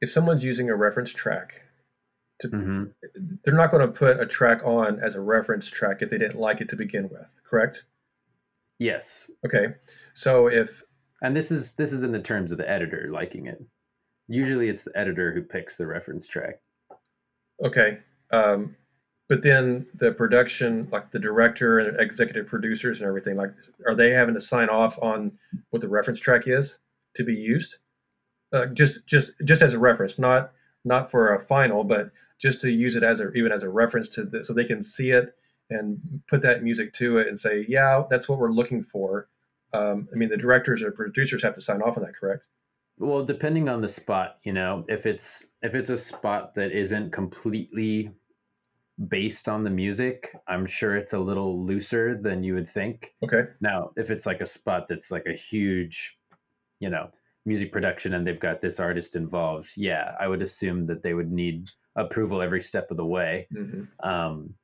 If someone's using a reference track to, mm-hmm. they're not going to put a track on as a reference track if they didn't like it to begin with correct? Yes. Okay. So if and this is this is in the terms of the editor liking it Usually it's the editor who picks the reference track. Okay. Um, but then the production, like the director and executive producers and everything, like, are they having to sign off on what the reference track is to be used? Uh, just, just, just as a reference, not, not for a final, but just to use it as a, even as a reference to so they can see it and put that music to it and say, yeah, that's what we're looking for. Um, I mean, the directors or producers have to sign off on that, correct? Well, depending on the spot, you know, if it's if it's a spot that isn't completely based on the music, I'm sure it's a little looser than you would think. Okay. Now, if it's like a spot that's like a huge, you know, music production and they've got this artist involved, yeah, I would assume that they would need approval every step of the way. Mm-hmm. Um,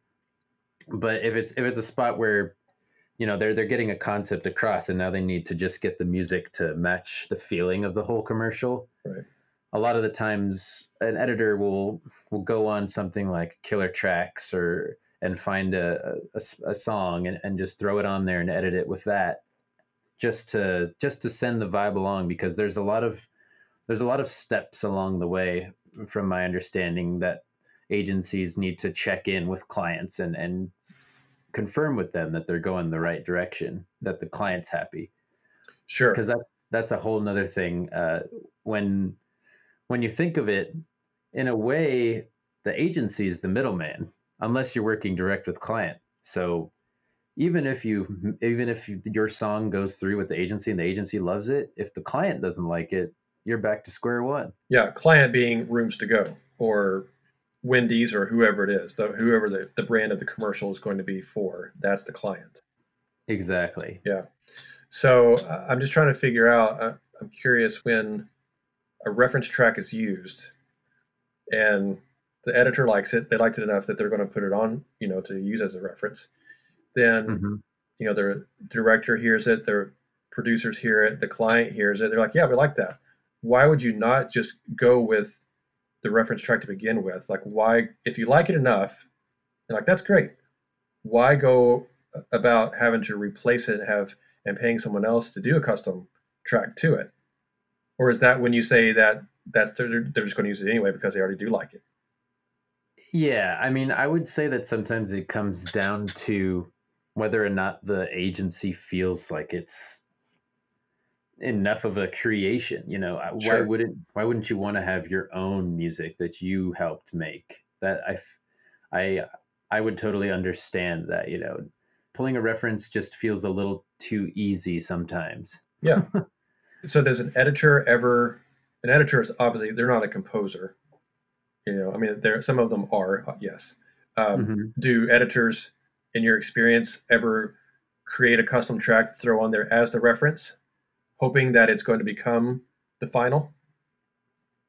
but if it's if it's a spot where you know they're they're getting a concept across and now they need to just get the music to match the feeling of the whole commercial. Right. A lot of the times an editor will will go on something like killer tracks or and find a, a, a, song and, and just throw it on there and edit it with that just to just to send the vibe along because there's a lot of there's a lot of steps along the way from my understanding that agencies need to check in with clients and and confirm with them that they're going the right direction, that the client's happy. Sure. Because that's that's a whole nother thing. Uh, when when you think of it, in a way, the agency is the middleman, unless you're working direct with client. So even if you even if you, your song goes through with the agency and the agency loves it, if the client doesn't like it, you're back to square one. Yeah, client being rooms to go or Wendy's or whoever it is, the, whoever the, the brand of the commercial is going to be for, that's the client. Exactly. Yeah. So uh, I'm just trying to figure out, uh, I'm curious when a reference track is used and the editor likes it, they liked it enough that they're going to put it on, you know, to use as a reference. Then, mm-hmm. you know, the director hears it, their producers hear it, the client hears it. They're like, yeah, we like that. Why would you not just go with the reference track to begin with? Like, why, if you like it enough, and like that's great, why go about having to replace it and have and paying someone else to do a custom track to it? Or is that when you say that that they're, they're just going to use it anyway because they already do like it? Yeah, I mean, I would say that sometimes it comes down to whether or not the agency feels like it's enough of a creation. You know, sure. why wouldn't why wouldn't you want to have your own music that you helped make? That I, I, I would totally understand that. You know, pulling a reference just feels a little too easy sometimes. Yeah. so does an editor ever? An editor is obviously they're not a composer. You know, I mean, there some of them are. Uh, yes. Um, mm-hmm. Do editors, in your experience, ever create a custom track to throw on there as the reference, hoping that it's going to become the final?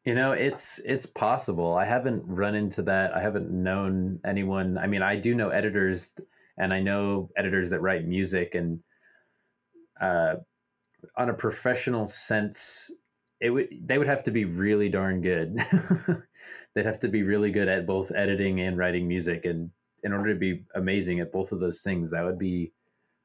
You know, it's it's possible. I haven't run into that. I haven't known anyone. I mean, I do know editors, and I know editors that write music, and uh, on a professional sense, it would they would have to be really darn good. they'd have to be really good at both editing and writing music and in order to be amazing at both of those things that would be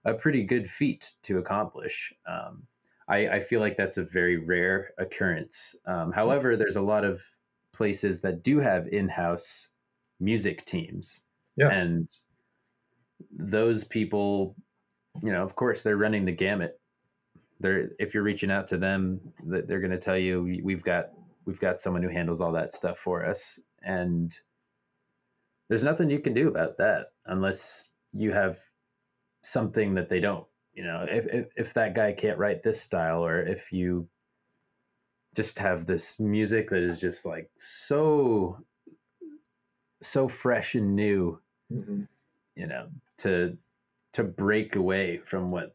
a pretty good feat to accomplish um, I, I, feel like that's a very rare occurrence. Um, however there's a lot of places that do have in-house music teams. Yeah. and those people you know of course they're running the gamut. They're if you're reaching out to them they're going to tell you we've got we've got someone who handles all that stuff for us. And there's nothing you can do about that unless you have something that they don't you know if, if, if that guy can't write this style or if you just have this music that is just like so so fresh and new mm-hmm. you know to to break away from what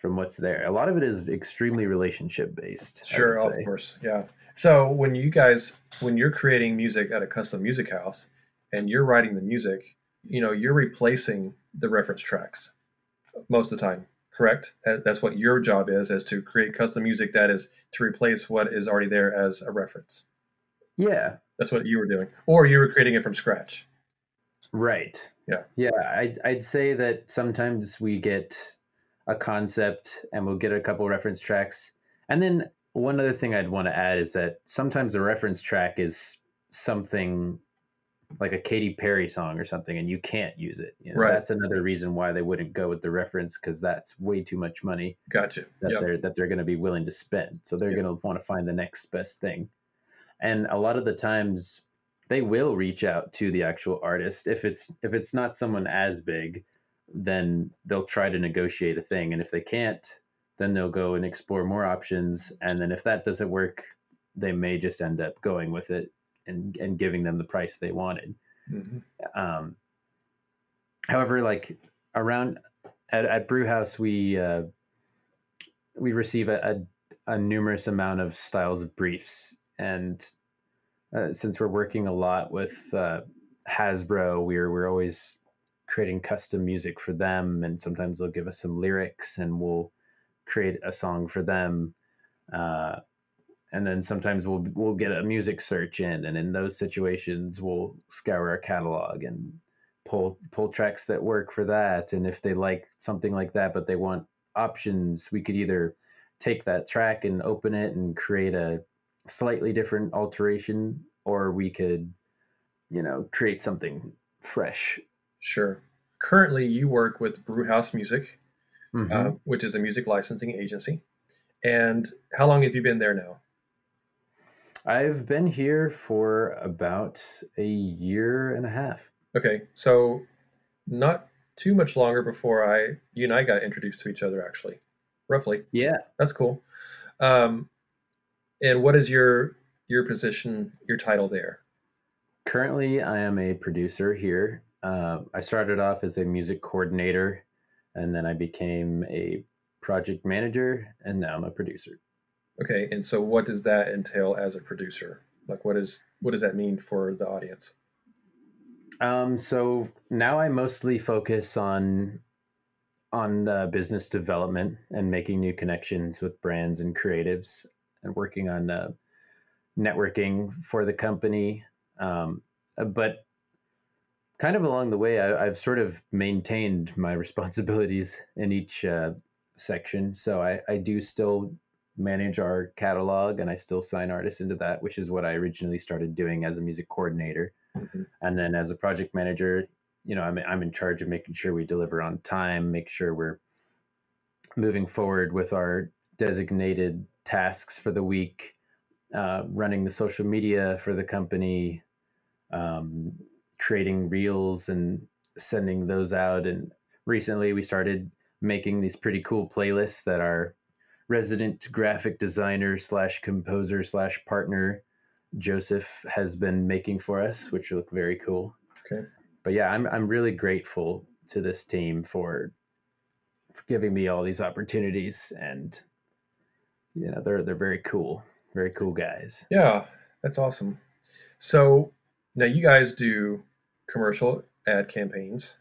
from what's there. A lot of it is extremely relationship based sure of course yeah. So when you guys, when you're creating music at a custom music house and you're writing the music, you know, you're replacing the reference tracks most of the time, correct? That's what your job is, is to create custom music that is to replace what is already there as a reference. Yeah. That's what you were doing. Or you were creating it from scratch. Right. Yeah. Yeah. I'd, I'd say that sometimes we get a concept and we'll get a couple reference tracks. And then one other thing I'd want to add is that sometimes a reference track is something like a Katy Perry song or something, and you can't use it. You know, right. That's another reason why they wouldn't go with the reference because that's way too much money. Gotcha. That yep. they're that they're going to be willing to spend. So they're yep. going to want to find the next best thing. And a lot of the times, they will reach out to the actual artist if it's if it's not someone as big, then they'll try to negotiate a thing, and if they can't, then they'll go and explore more options and then if that doesn't work they may just end up going with it and and giving them the price they wanted mm-hmm. um, however like around at, at brewhouse we uh, we receive a, a, a, numerous amount of styles of briefs and uh, since we're working a lot with uh, hasbro we're we're always creating custom music for them and sometimes they'll give us some lyrics and we'll create a song for them. Uh, and then sometimes we'll we'll get a music search in, and in those situations we'll scour our catalog and pull pull tracks that work for that. And if they like something like that, but they want options, we could either take that track and open it and create a slightly different alteration, or we could, you know, create something fresh. Sure. Currently, you work with Brewhouse Music mm-hmm. uh, which is a music licensing agency. And how long have you been there now? I've been here for about a year and a half. Okay, so not too much longer before I you and I got introduced to each other actually, roughly. Yeah, that's cool. Um, and what is your your position, your title there? Currently, I am a producer here. Uh, I started off as a music coordinator and then I became a project manager, and now I'm a producer. Okay, and so what does that entail as a producer? Like, what is what does that mean for the audience? Um, so now I mostly focus on on uh, business development and making new connections with brands and creatives, and working on uh, networking for the company. Um, uh, but kind of along the way, I, have sort of maintained my responsibilities in each uh, section. So I, I do still manage our catalog and I still sign artists into that, which is what I originally started doing as a music coordinator. Mm-hmm. And then as a project manager, you know, I'm, I'm in charge of making sure we deliver on time, make sure we're moving forward with our designated tasks for the week, uh, running the social media for the company, um, creating reels and sending those out. And recently we started making these pretty cool playlists that our resident graphic designer slash composer slash partner Joseph has been making for us, which look very cool. Okay. But yeah, I'm I'm really grateful to this team for, for giving me all these opportunities and you know they're they're very cool very cool guys yeah that's awesome so now you guys do commercial ad campaigns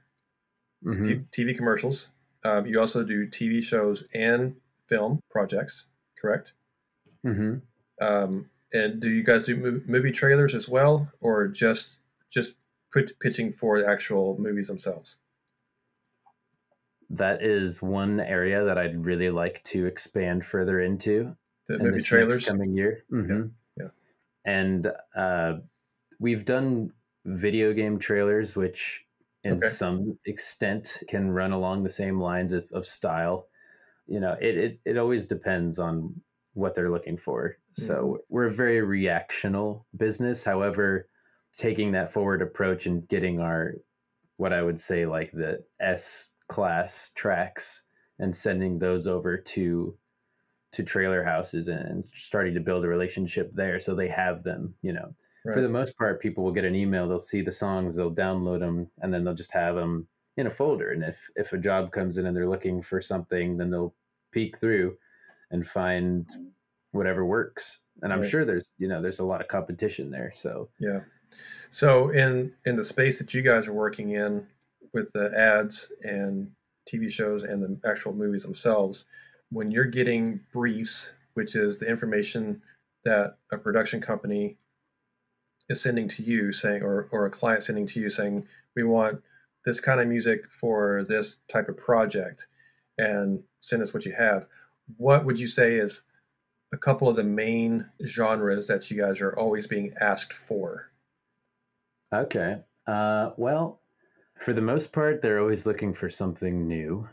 mm-hmm. tv commercials um, you also do tv shows and film projects correct mm-hmm. um, and do you guys do movie trailers as well or just just put pitching for the actual movies themselves that is one area that I'd really like to expand further into. The in movie trailers coming year. Mm-hmm. Yeah. yeah. And uh, we've done video game trailers, which in okay. some extent can run along the same lines of, of style. You know, it, it, it always depends on what they're looking for. Mm-hmm. So we're a very reactional business. However, taking that forward approach and getting our what I would say like the S class tracks and sending those over to to trailer houses and starting to build a relationship there so they have them you know right. for the most part people will get an email they'll see the songs they'll download them and then they'll just have them in a folder and if if a job comes in and they're looking for something then they'll peek through and find whatever works. And i'm right. sure there's you know there's a lot of competition there so. Yeah. So in in the space that you guys are working in with the ads and TV shows and the actual movies themselves, when you're getting briefs, which is the information that a production company is sending to you saying or, or a client sending to you saying we want this kind of music for this type of project and send us what you have what would you say is a couple of the main genres that you guys are always being asked for okay uh, well for the most part, they're always looking for something new,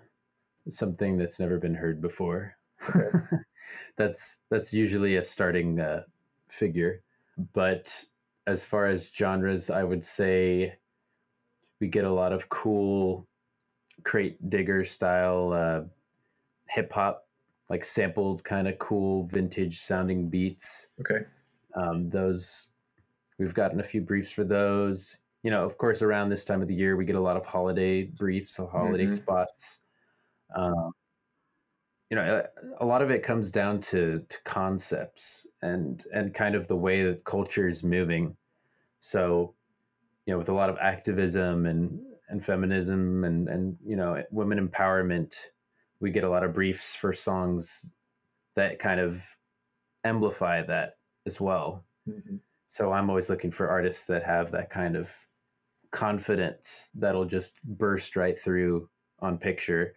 something that's never been heard before. Okay. that's that's usually a starting uh, figure. But as far as genres, I would say we get a lot of cool crate digger style uh, hip hop, like sampled kind of cool vintage sounding beats. Okay. Um, those we've gotten a few briefs for those you know, of course, around this time of the year, we get a lot of holiday briefs, so holiday mm-hmm. spots. Um, you know, a lot of it comes down to to concepts and and kind of the way that culture is moving. So, you know, with a lot of activism and and feminism and and you know women empowerment, we get a lot of briefs for songs that kind of amplify that as well. Mm-hmm. So I'm always looking for artists that have that kind of confidence that'll just burst right through on picture.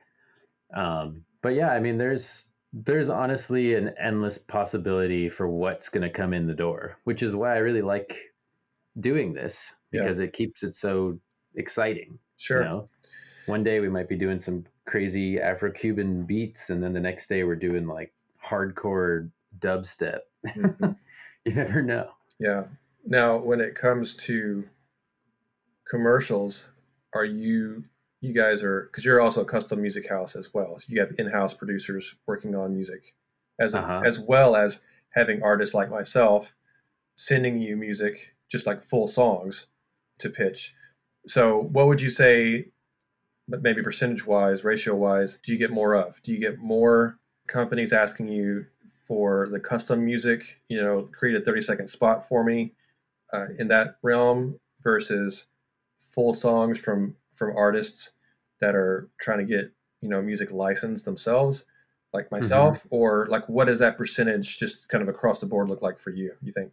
Um, but yeah, I mean, there's there's honestly an endless possibility for what's going to come in the door, which is why I really like doing this because yeah. it keeps it so exciting. Sure. You know? One day we might be doing some crazy Afro-Cuban beats, and then the next day we're doing like hardcore dubstep. Mm-hmm. you never know. Yeah. Now, when it comes to commercials are you you guys are because you're also a custom music house as well so you have in-house producers working on music as uh-huh. as well as having artists like myself sending you music just like full songs to pitch so what would you say but maybe percentage wise ratio wise do you get more of do you get more companies asking you for the custom music you know create a 30 second spot for me uh, in that realm versus full songs from from artists that are trying to get you know music licensed themselves like mm-hmm. myself mm-hmm. or like what does that percentage just kind of across the board look like for you you think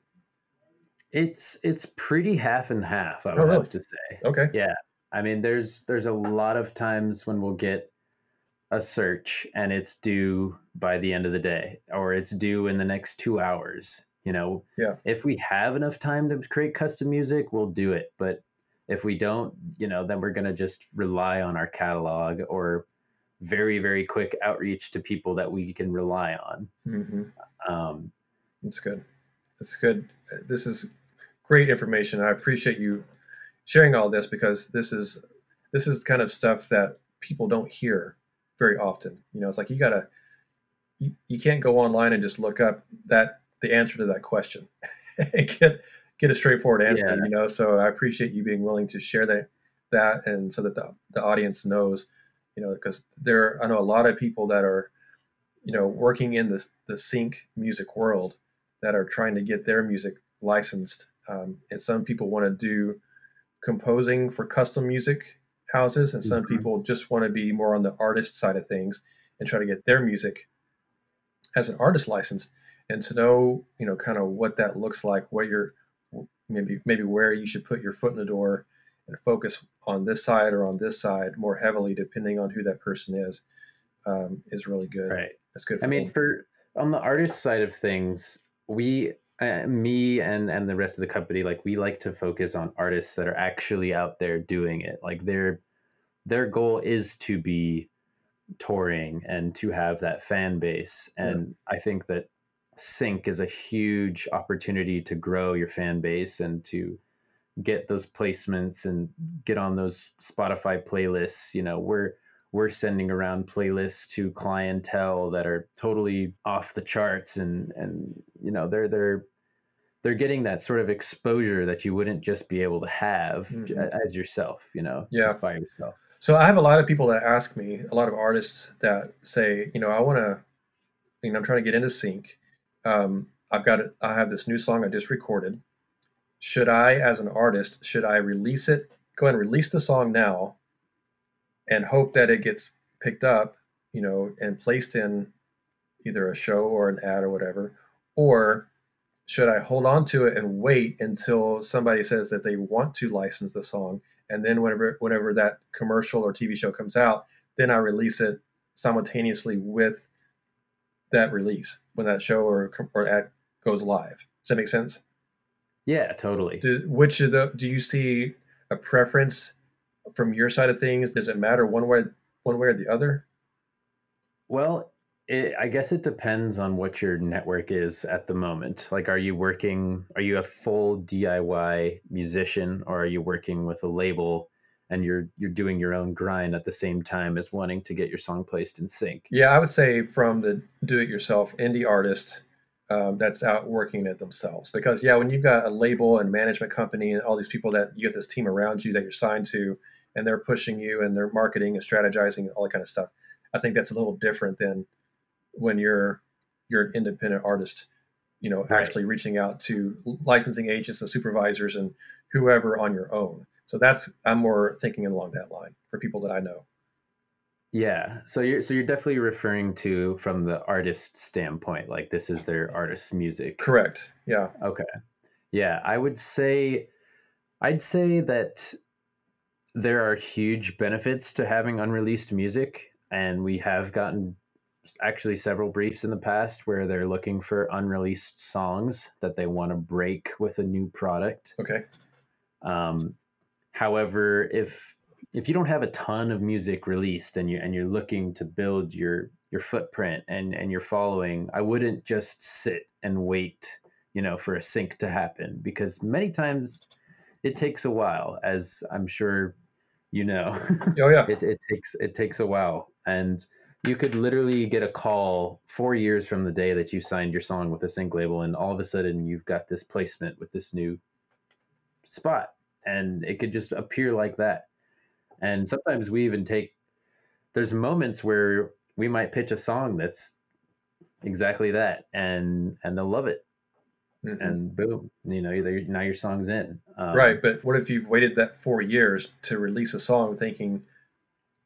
It's it's pretty half and half, I oh, would oh, really? have to say. Okay. Yeah. I mean, there's there's a lot of times when we'll get a search and it's due by the end of the day or it's due in the next two hours. You know, yeah. If we have enough time to create custom music, we'll do it. But if we don't, you know, then we're gonna just rely on our catalog or very very quick outreach to people that we can rely on. Mm-hmm. Um, That's good. That's good. This is great information. I appreciate you sharing all this because this is this is kind of stuff that people don't hear very often. You know, it's like you gotta you, you can't go online and just look up that the answer to that question and get get a straightforward answer. Yeah. You know, so I appreciate you being willing to share that that and so that the, the audience knows, you know, because there I know a lot of people that are, you know, working in the the sync music world that are trying to get their music licensed. Um, and some people want to do composing for custom music houses, and some mm-hmm. people just want to be more on the artist side of things and try to get their music as an artist license. And to know, you know, kind of what that looks like, what you're maybe maybe where you should put your foot in the door and focus on this side or on this side more heavily, depending on who that person is, um, is really good. Right. That's good. I mean, them. for on the artist side of things, we uh, me and and the rest of the company like we like to focus on artists that are actually out there doing it. Like their their goal is to be touring and to have that fan base. And yeah. i think that sync is a huge opportunity to grow your fan base and to get those placements and get on those spotify playlists. You know we're we're sending around playlists to clientele that are totally off the charts and and you know they're they're they're getting that sort of exposure that you wouldn't just be able to have mm-hmm. as yourself you know yeah. just by yourself so i have a lot of people that ask me a lot of artists that say you know i want to you know i'm trying to get into sync um, i've got it i have this new song i just recorded should i as an artist should i release it go ahead and release the song now and hope that it gets picked up, you know, and placed in either a show or an ad or whatever, or should I hold on to it and wait until somebody says that they want to license the song, and then whenever whenever that commercial or TV show comes out, then I release it simultaneously with that release when that show or or ad goes live. Does that make sense? Yeah, totally. Do, which of the do you see a preference from your side of things, does it matter one way one way or the other? Well, it, I guess it depends on what your network is at the moment. Like, are you working? Are you a full DIY musician, or are you working with a label and you're you're doing your own grind at the same time as wanting to get your song placed in sync? Yeah, I would say from the do-it-yourself indie artist um, that's out working it themselves. Because yeah, when you've got a label and management company and all these people that you have this team around you that you're signed to, and they're pushing you and they're marketing and strategizing and all that kind of stuff. I think that's a little different than when you're you're an independent artist, you know, right. actually reaching out to licensing agents and supervisors and whoever on your own. So that's I'm more thinking along that line for people that I know. Yeah. So you're so you're definitely referring to from the artist standpoint, like this is their artist's music. Correct. Yeah. Okay. Yeah, I would say I'd say that there are huge benefits to having unreleased music, and we have gotten actually several briefs in the past where they're looking for unreleased songs that they want to break with a new product. Okay. Um, however, if if you don't have a ton of music released and you and you're looking to build your your footprint and and your following, I wouldn't just sit and wait, you know, for a sync to happen because many times it takes a while, as I'm sure you know. Oh yeah. it, it takes it takes a while, and you could literally get a call four years from the day that you signed your song with a sync label, and all of a sudden you've got this placement with this new spot, and it could just appear like that. And sometimes we even take there's moments where we might pitch a song that's exactly that, and and they'll love it, mm-hmm. and boom, you know, now your song's in. Um, right, but what if you've waited that four years to release a song, thinking,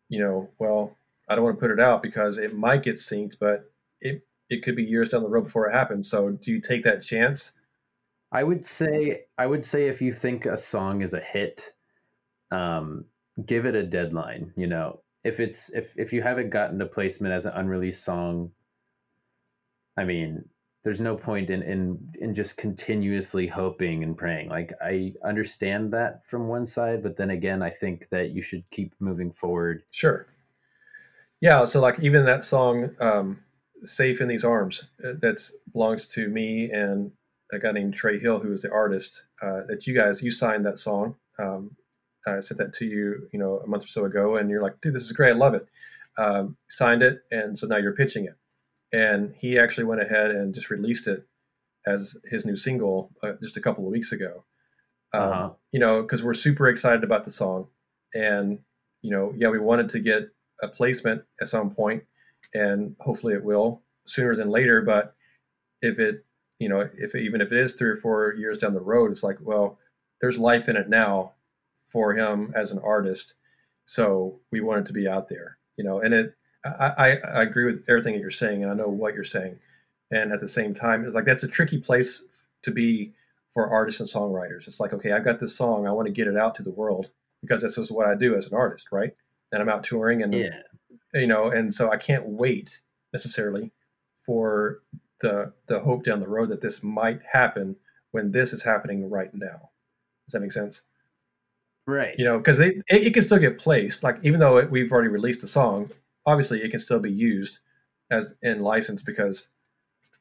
you know, well, I don't want to put it out because it might get synced, but it it could be years down the road before it happens. So, do you take that chance? I would say I would say if you think a song is a hit, um, give it a deadline. You know, if it's if if you haven't gotten to placement as an unreleased song, I mean, there's no point in in in just continuously hoping and praying. Like I understand that from one side, but then again, I think that you should keep moving forward. Sure. Yeah. So like even that song, um, "Safe in These Arms," uh, that belongs to me and a guy named Trey Hill, who is the artist uh, that you guys you signed that song. Um, I sent that to you, you know, a month or so ago, and you're like, "Dude, this is great. I love it." Um, signed it, and so now you're pitching it. And he actually went ahead and just released it as his new single uh, just a couple of weeks ago. Um, uh-huh. You know, because we're super excited about the song, and you know, yeah, we wanted to get a placement at some point, and hopefully it will sooner than later. But if it you know, if even if it is three or four years down the road, it's like, well, there's life in it now for him as an artist. So we want it to be out there, you know, and it, I, I, agree with everything that you're saying, and I know what you're saying. And at the same time, it's like that's a tricky place to be for artists and songwriters. It's like, okay, I've got this song, I want to get it out to the world because this is what I do as an artist, right? And I'm out touring, and yeah. you know, and so I can't wait necessarily for the the hope down the road that this might happen when this is happening right now. Does that make sense? Right. You know, because it, it, can still get placed. Like even though it, we've already released the song, obviously it can still be used as in license because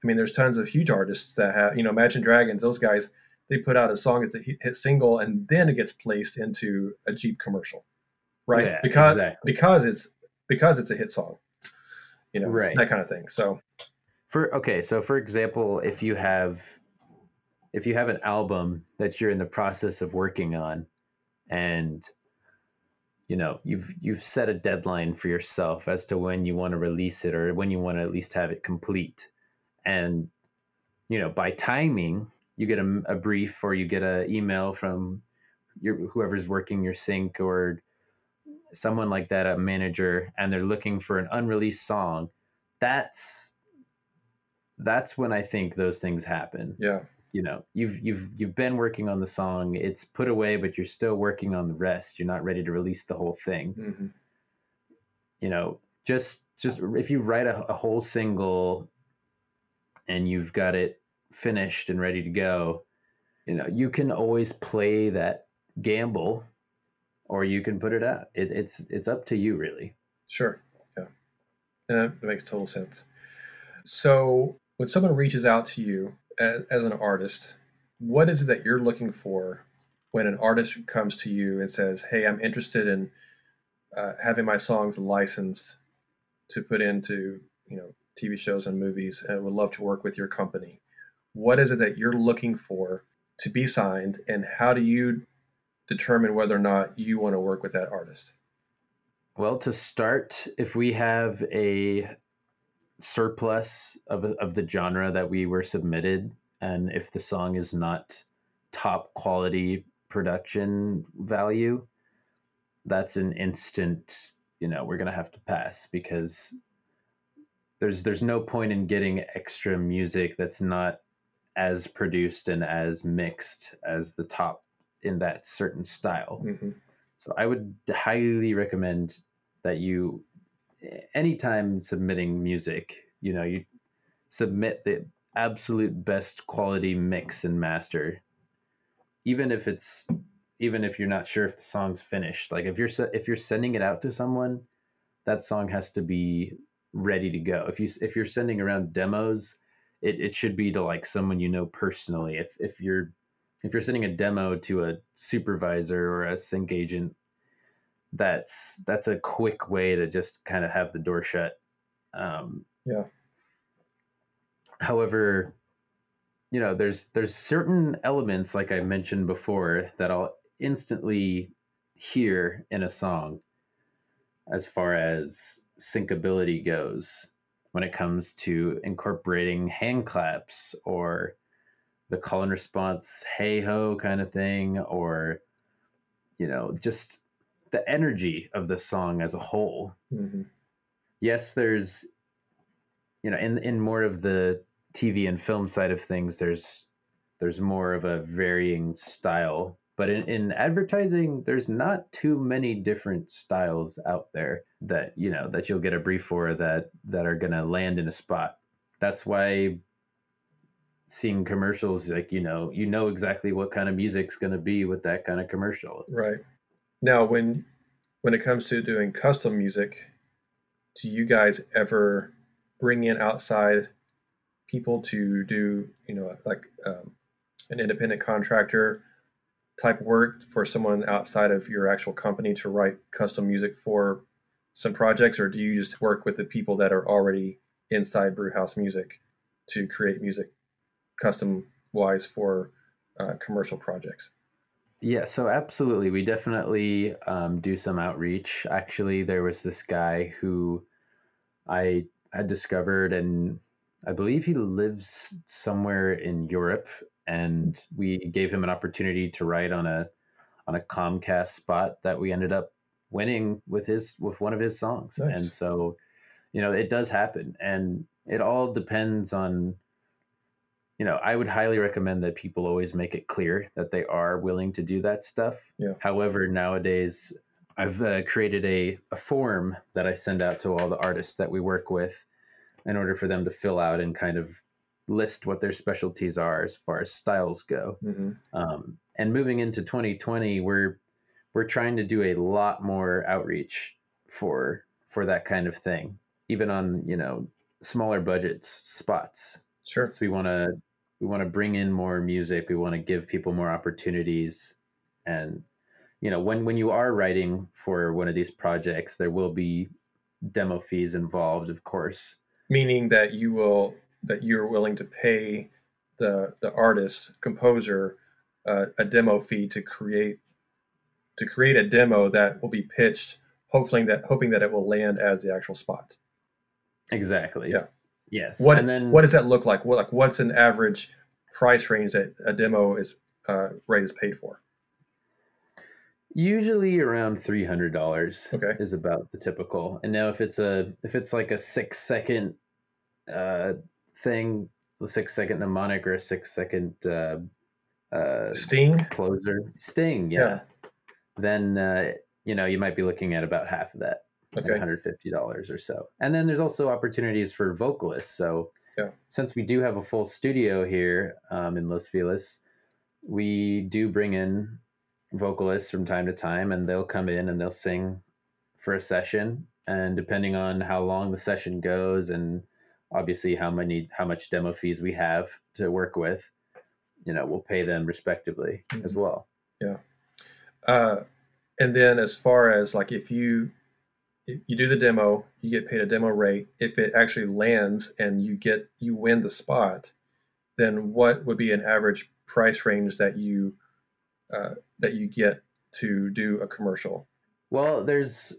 I mean, there's tons of huge artists that have, you know, Imagine Dragons, those guys, they put out a song that's a hit single and then it gets placed into a Jeep commercial, right? Yeah, because exactly. because it's because it's a hit song, you know, right. that kind of thing. So for okay, so for example, if you have if you have an album that you're in the process of working on and you know you've you've set a deadline for yourself as to when you want to release it or when you want to at least have it complete and you know by timing you get a, a brief or you get an email from your whoever's working your sync or someone like that a manager and they're looking for an unreleased song that's that's when I think those things happen. Yeah. You know, you've you've you've been working on the song, it's put away, but you're still working on the rest. You're not ready to release the whole thing. Mm-hmm. You know, just just if you write a, a whole single and you've got it finished and ready to go, you know, you can always play that gamble or you can put it out. It, it's it's up to you really. Sure. Yeah. That makes total sense. So when someone reaches out to you as, as, an artist, what is it that you're looking for when an artist comes to you and says, "Hey, I'm interested in uh, having my songs licensed to put into you know TV shows and movies, and would love to work with your company." What is it that you're looking for to be signed, and how do you determine whether or not you want to work with that artist? Well, to start, if we have a surplus of, of the genre that we were submitted and if the song is not top quality production value that's an instant you know we're going to have to pass because there's there's no point in getting extra music that's not as produced and as mixed as the top in that certain style mm-hmm. so i would highly recommend that you anytime submitting music, you know, you submit the absolute best quality mix and master, even if it's even if you're not sure if the song's finished. Like if you're if you're sending it out to someone, that song has to be ready to go. If you if you're sending around demos, it, it should be to like someone you know personally. If if you're if you're sending a demo to a supervisor or a sync agent, that's that's a quick way to just kind of have the door shut. Um, yeah. However, you know, there's there's certain elements like I mentioned before that I'll instantly hear in a song as far as syncability goes when it comes to incorporating hand claps or the call and response hey ho kind of thing or you know just the energy of the song as a whole. Mm-hmm. Yes, there's, you know, in in more of the TV and film side of things, there's there's more of a varying style. But in, in advertising, there's not too many different styles out there that you know that you'll get a brief for that that are gonna land in a spot. That's why seeing commercials like you know you know exactly what kind of music's going to be with that kind of commercial right now when when it comes to doing custom music do you guys ever bring in outside people to do you know like um, an independent contractor type work for someone outside of your actual company to write custom music for some projects or do you just work with the people that are already inside brewhouse music to create music custom wise for uh, commercial projects? Yeah, so absolutely. We definitely um, do some outreach. Actually, there was this guy who I had discovered, and I believe he lives somewhere in Europe. And we gave him an opportunity to write on a on a Comcast spot that we ended up winning with his with one of his songs. Nice. And so, you know, it does happen, and it all depends on you know, I would highly recommend that people always make it clear that they are willing to do that stuff. Yeah. However, nowadays I've uh, created a, a form that I send out to all the artists that we work with in order for them to fill out and kind of list what their specialties are as far as styles go. Mm-hmm. Um, and moving into 2020, we're we're trying to do a lot more outreach for for that kind of thing, even on you know smaller budgets spots. Sure. So we want to we want to bring in more music. We want to give people more opportunities, and you know when when you are writing for one of these projects, there will be demo fees involved, of course. Meaning that you will that you're willing to pay the the artist composer uh, a demo fee to create to create a demo that will be pitched, hoping that hoping that it will land as the actual spot. Exactly. Yeah. Yes. What and then what does that look like? What like what's an average price range that a demo is uh, rate is paid for? Usually around three hundred dollars. Okay. Is about the typical. And now if it's a if it's like a six second uh, thing, a six second mnemonic or a six second uh, uh, sting closer sting, yeah. yeah. Then uh, you know you might be looking at about half of that okay. $150 or so. And then there's also opportunities for vocalists. So yeah. since we do have a full studio here um, in Los Feliz, we do bring in vocalists from time to time and they'll come in and they'll sing for a session. And depending on how long the session goes and obviously how many how much demo fees we have to work with, you know, we'll pay them respectively mm-hmm. as well. Yeah. Uh, and then as far as like if you you do the demo, you get paid a demo rate. If it actually lands and you get you win the spot, then what would be an average price range that you uh, that you get to do a commercial? Well, there's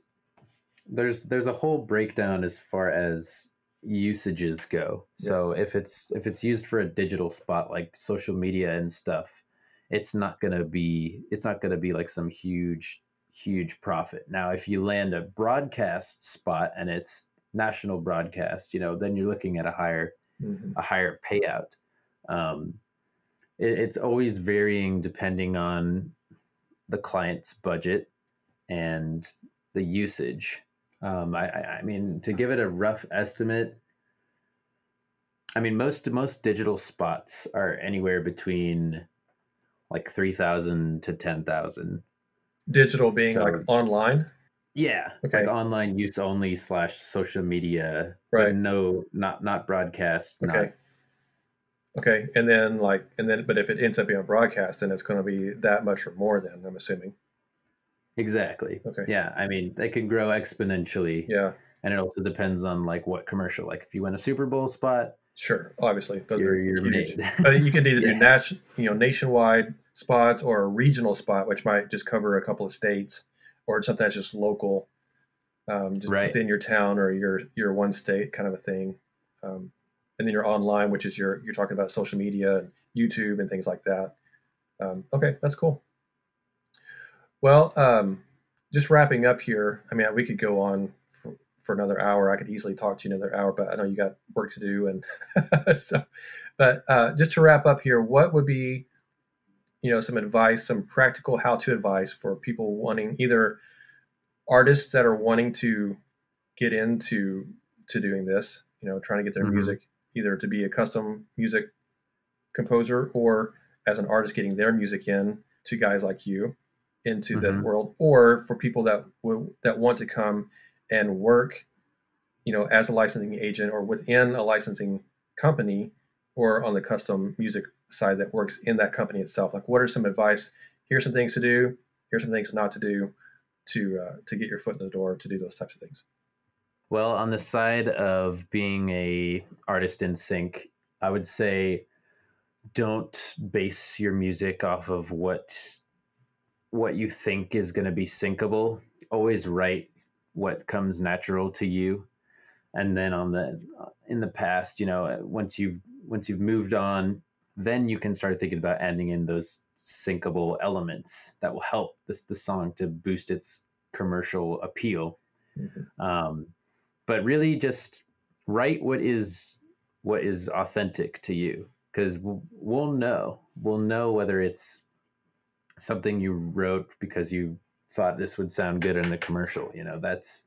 there's there's a whole breakdown as far as usages go. Yeah. So if it's if it's used for a digital spot like social media and stuff, it's not gonna be it's not gonna be like some huge huge profit. Now, if you land a broadcast spot and it's national broadcast, you know, then you're looking at a higher mm-hmm. a higher payout. Um, it, it's always varying depending on the client's budget and the usage. Um, I, I mean, to give it a rough estimate, I mean most most digital spots are anywhere between like three thousand to ten thousand Digital being so, like online. Yeah. Okay. Like online use only slash social media. Right. No, not not broadcast. Okay. Not... Okay. And then like and then but if it ends up being a broadcast, then it's going to be that much or more. Then I'm assuming. Exactly. Okay. Yeah. I mean, they can grow exponentially. Yeah. And it also depends on like what commercial. Like if you win a Super Bowl spot. Sure. Obviously, those you're, you're made. uh, you can either yeah. do nation, you know, nationwide spots or a regional spot, which might just cover a couple of states, or something that's just local, um, just right. within your town or your your one state kind of a thing. Um, and then you're online, which is your you're talking about social media and YouTube and things like that. Um, okay, that's cool. Well, um, just wrapping up here. I mean, we could go on for, for another hour. I could easily talk to you another hour, but I know you got work to do. And so, but uh, just to wrap up here, what would be, you know, some advice, some practical how-to advice for people wanting either artists that are wanting to get into to doing this, you know, trying to get their mm-hmm. music either to be a custom music composer or as an artist getting their music in to guys like you into mm-hmm. that world or for people that w- that want to come and work you know as a licensing agent or within a licensing company or on the custom music side that works in that company itself. Like what are some advice? Here's some things to do. Here's some things not to do to uh, to get your foot in the door to do those types of things. Well on the side of being a artist in sync i would say don't base your music off of what what you think is going to be syncable. Always write what comes natural to you, and then on the in the past, you know, once you've once you've moved on, then you can start thinking about adding in those syncable elements that will help this the song to boost its commercial appeal. Mm-hmm. Um, but really, just write what is what is authentic to you, because we'll, we'll know we'll know whether it's something you wrote because you thought this would sound good in the commercial. You know, that's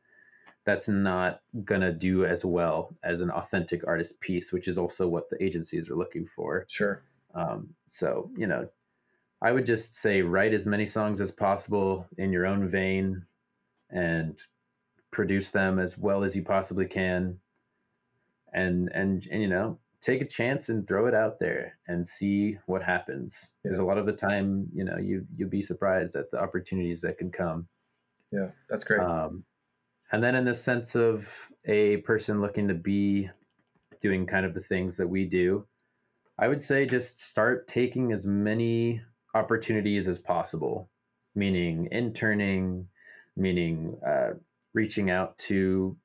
that's not gonna do as well as an authentic artist piece, which is also what the agencies are looking for. Sure. Um, so you know, I would just say write as many songs as possible in your own vein, and produce them as well as you possibly can. And and and you know, take a chance and throw it out there and see what happens. Because yeah. a lot of the time, you know, you you'll be surprised at the opportunities that can come. Yeah, that's great. Um, and then in the sense of a person looking to be doing kind of the things that we do, I would say just start taking as many opportunities as possible, meaning interning, meaning uh, reaching out to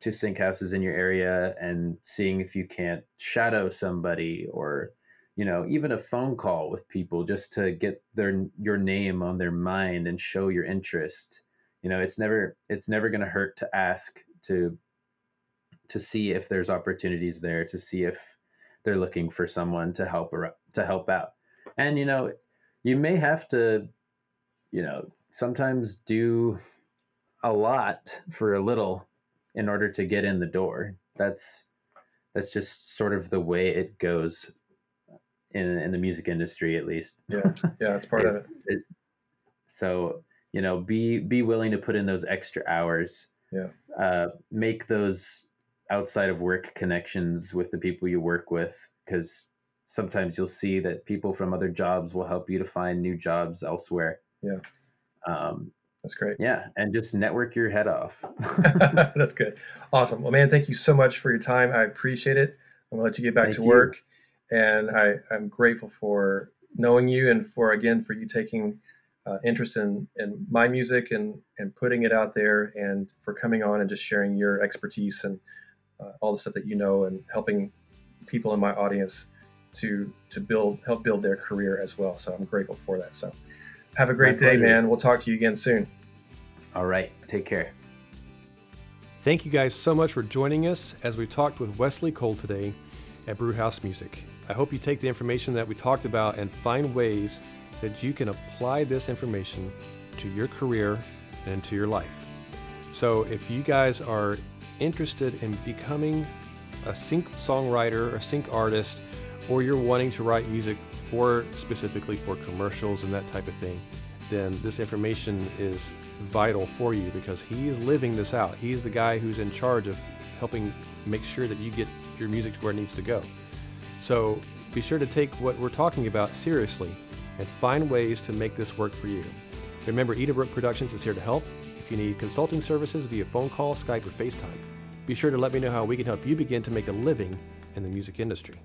to sync houses in your area and seeing if you can't shadow somebody or you know even a phone call with people just to get their your name on their mind and show your interest you know it's never it's never going to hurt to ask to to see if there's opportunities there to see if they're looking for someone to help to help out and you know you may have to you know sometimes do a lot for a little in order to get in the door. That's that's just sort of the way it goes in in the music industry, at least. Yeah, yeah, it's part it, of it. it. So you know, be be willing to put in those extra hours. Yeah. Uh, make those outside of work connections with the people you work with, because sometimes you'll see that people from other jobs will help you to find new jobs elsewhere. Yeah. Um, that's great. Yeah, and just network your head off. That's good. Awesome. Well, man, thank you so much for your time. I appreciate it. I'm gonna let you get back thank to you. work, and I, I'm grateful for knowing you and for again for you taking uh, interest in in my music and and putting it out there, and for coming on and just sharing your expertise and uh, all the stuff that you know and helping people in my audience to to build help build their career as well. So I'm grateful for that. So. Have a great day, man. We'll talk to you again soon. All right. Take care. Thank you guys so much for joining us as we talked with Wesley Cole today at Brewhouse Music. I hope you take the information that we talked about and find ways that you can apply this information to your career and to your life. So, if you guys are interested in becoming a sync songwriter, a sync artist, or you're wanting to write music for specifically for commercials and that type of thing, then this information is vital for you because he is living this out. He's the guy who's in charge of helping make sure that you get your music to where it needs to go. So be sure to take what we're talking about seriously and find ways to make this work for you. Remember, Edenbrooke Productions is here to help. If you need consulting services via phone call, Skype, or FaceTime, be sure to let me know how we can help you begin to make a living in the music industry.